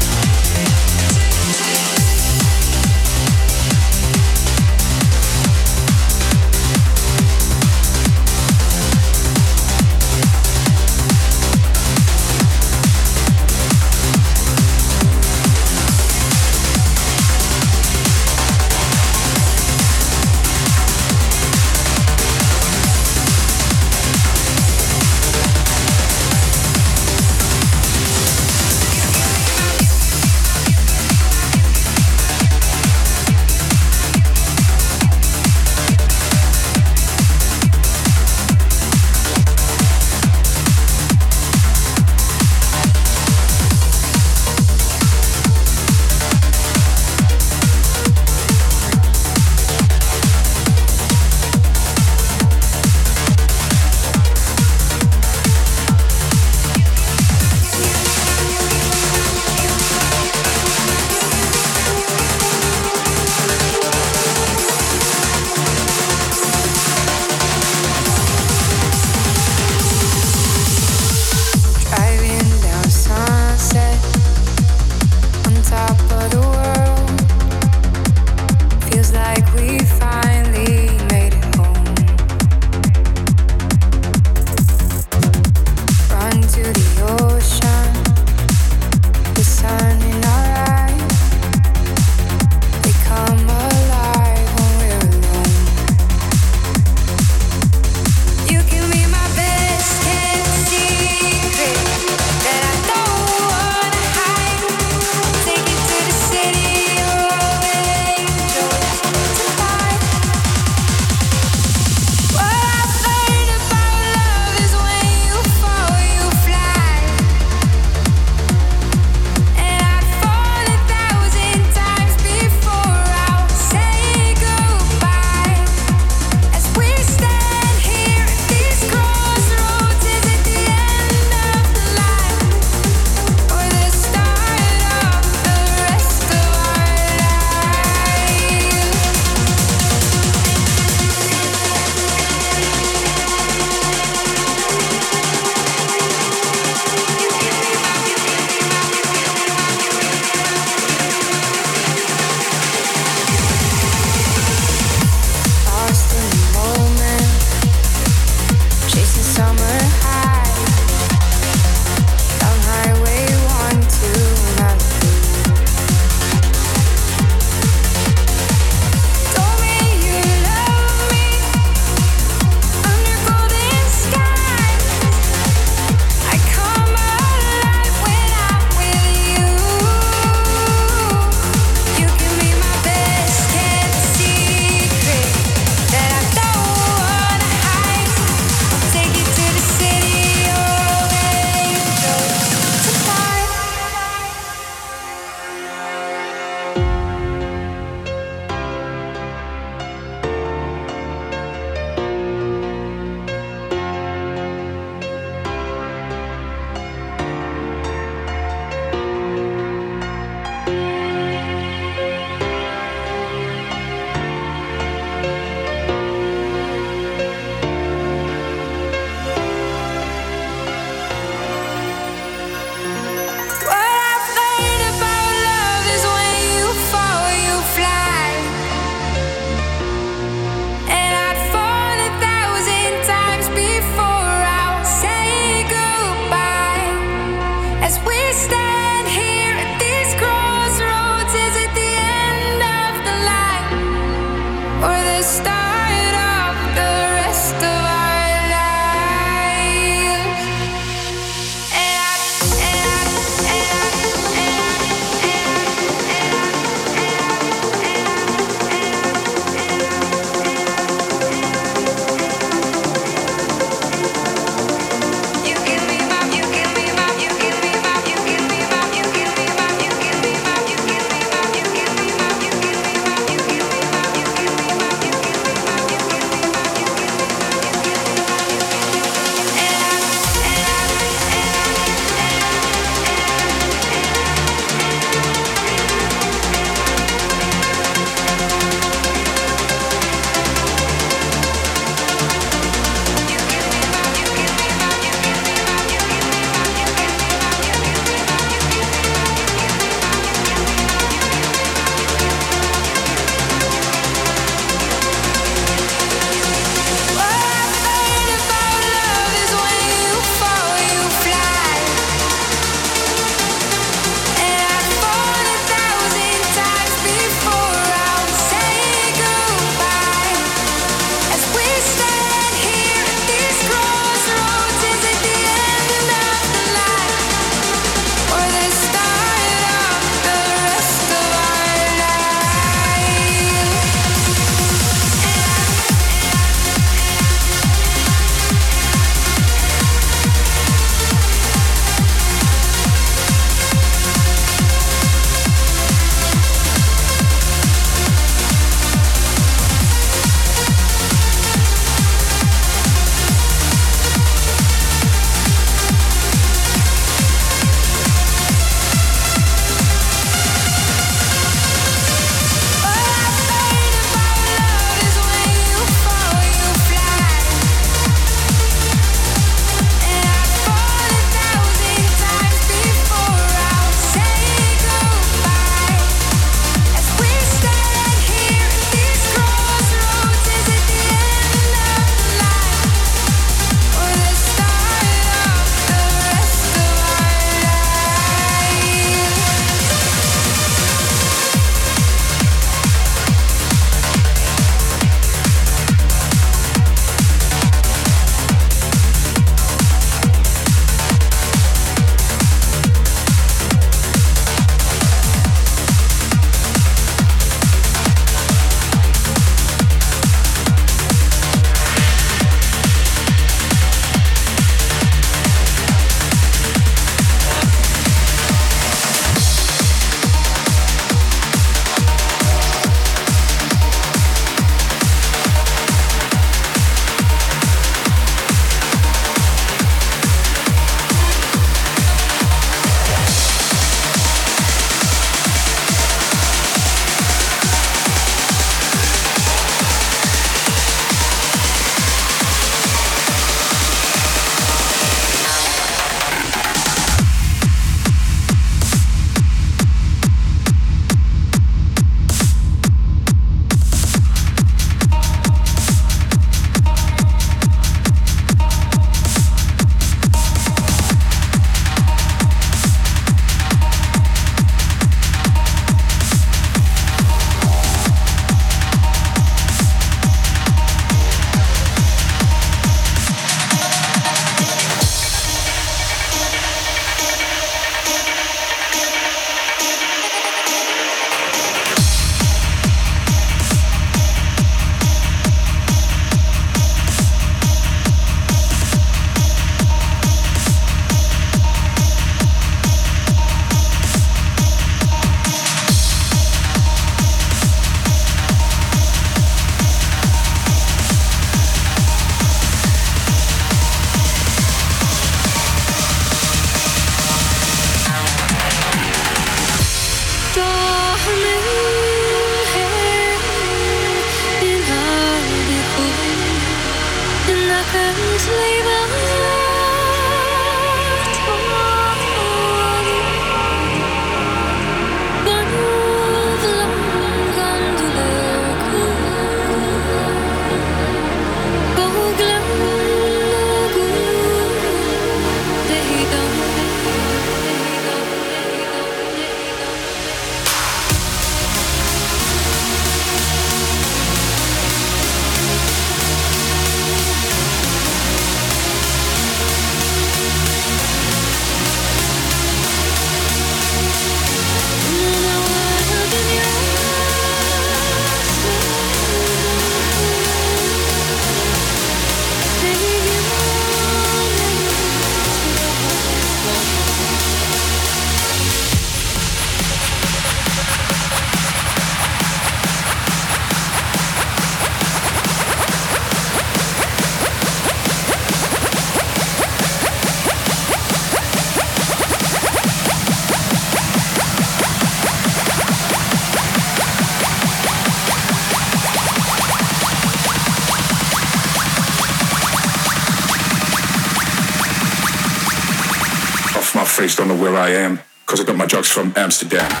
Amsterdam.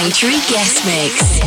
Sanctuary Guest Mix.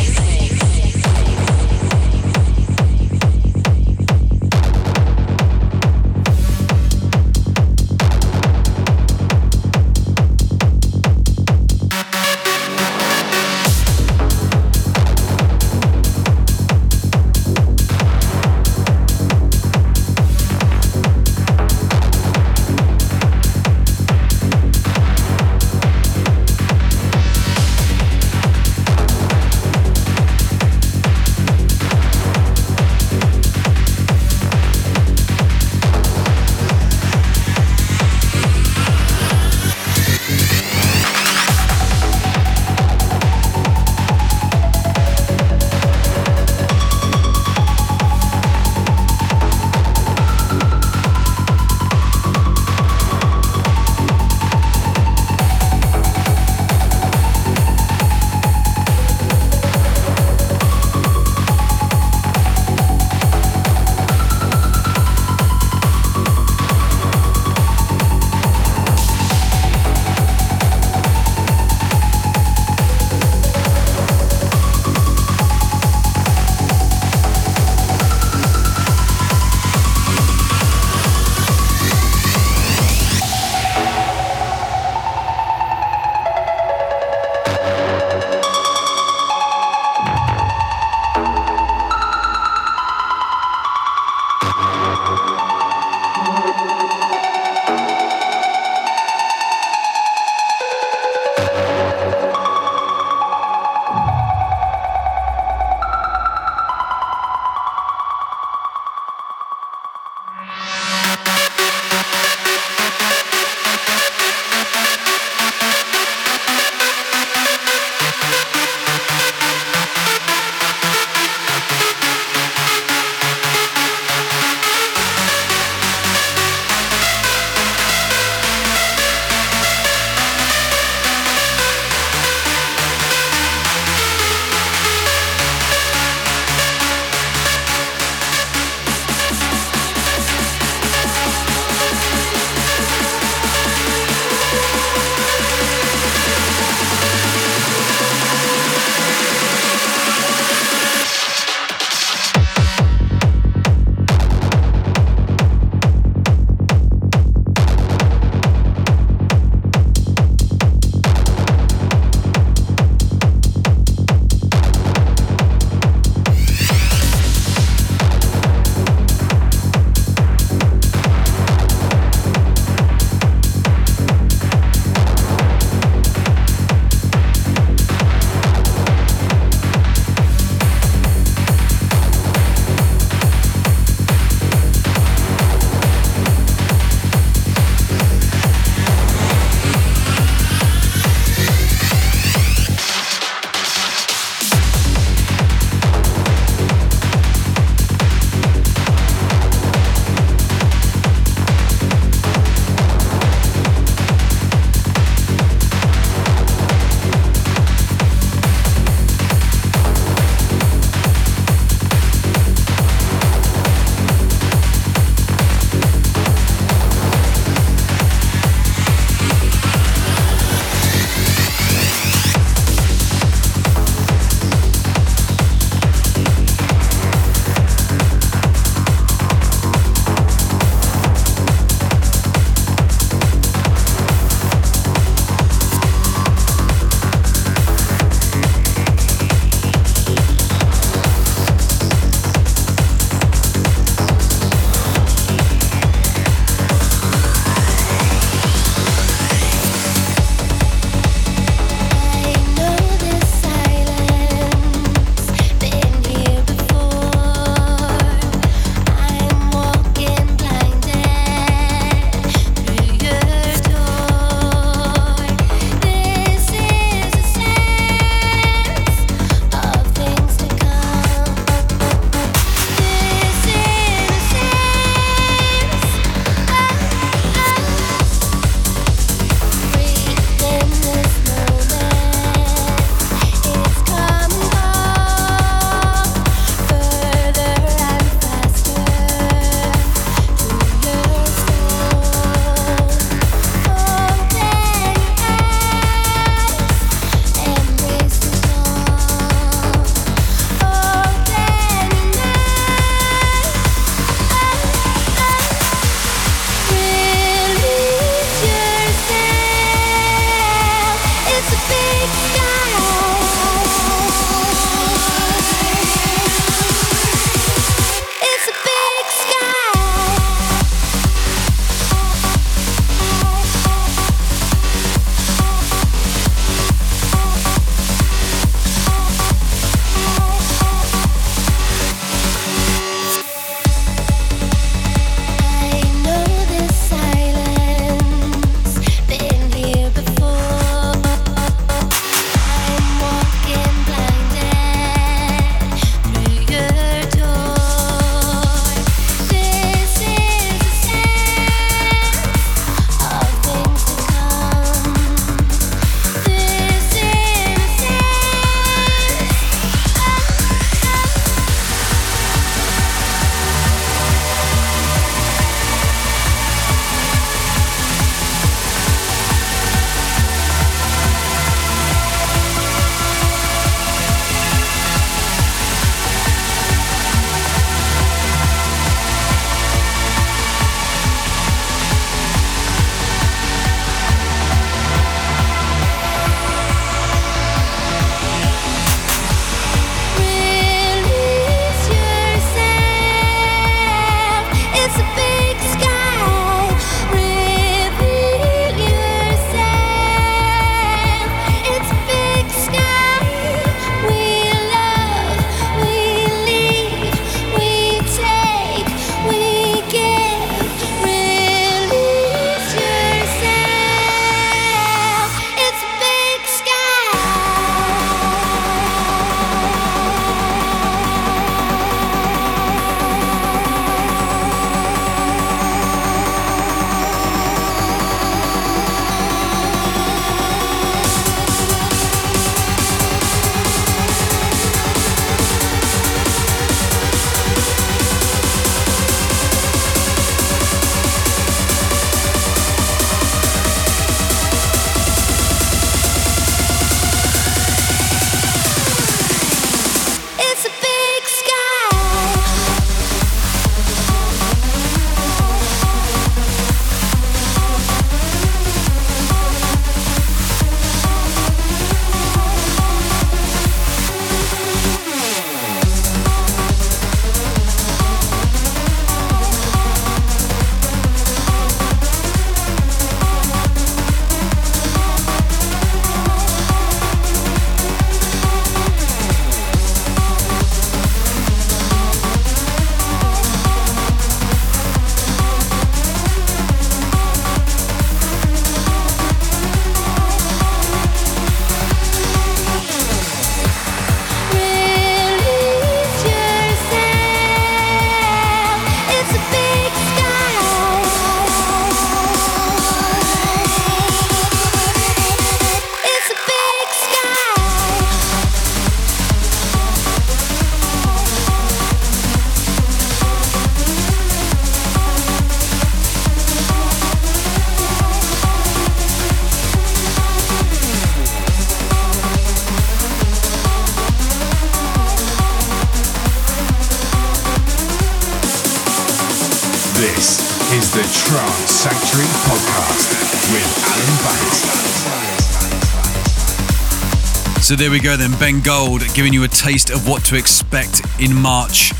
So there we go then, Ben Gold giving you a taste of what to expect in March.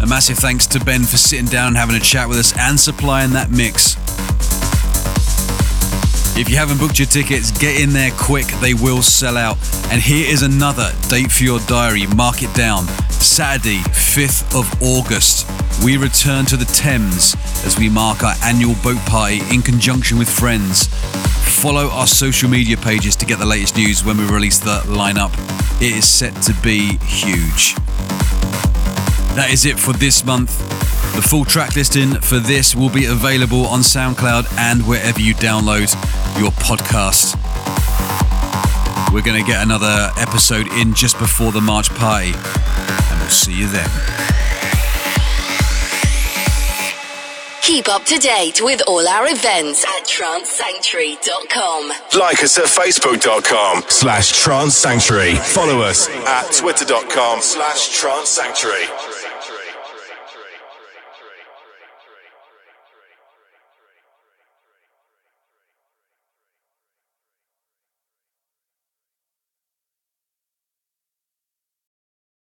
A massive thanks to Ben for sitting down and having a chat with us and supplying that mix. If you haven't booked your tickets, get in there quick, they will sell out. And here is another date for your diary, mark it down. Saturday, 5th of August, we return to the Thames as we mark our annual boat party in conjunction with friends. Follow our social media pages to get the latest news when we release the lineup. It is set to be huge. That is it for this month. The full track listing for this will be available on SoundCloud and wherever you download your podcast. We're going to get another episode in just before the March party, and we'll see you then. Keep up to date with all our events at trancesanctuary.com. Like us at facebook.com slash trance sanctuary. Follow us at twitter.com slash trance sanctuary.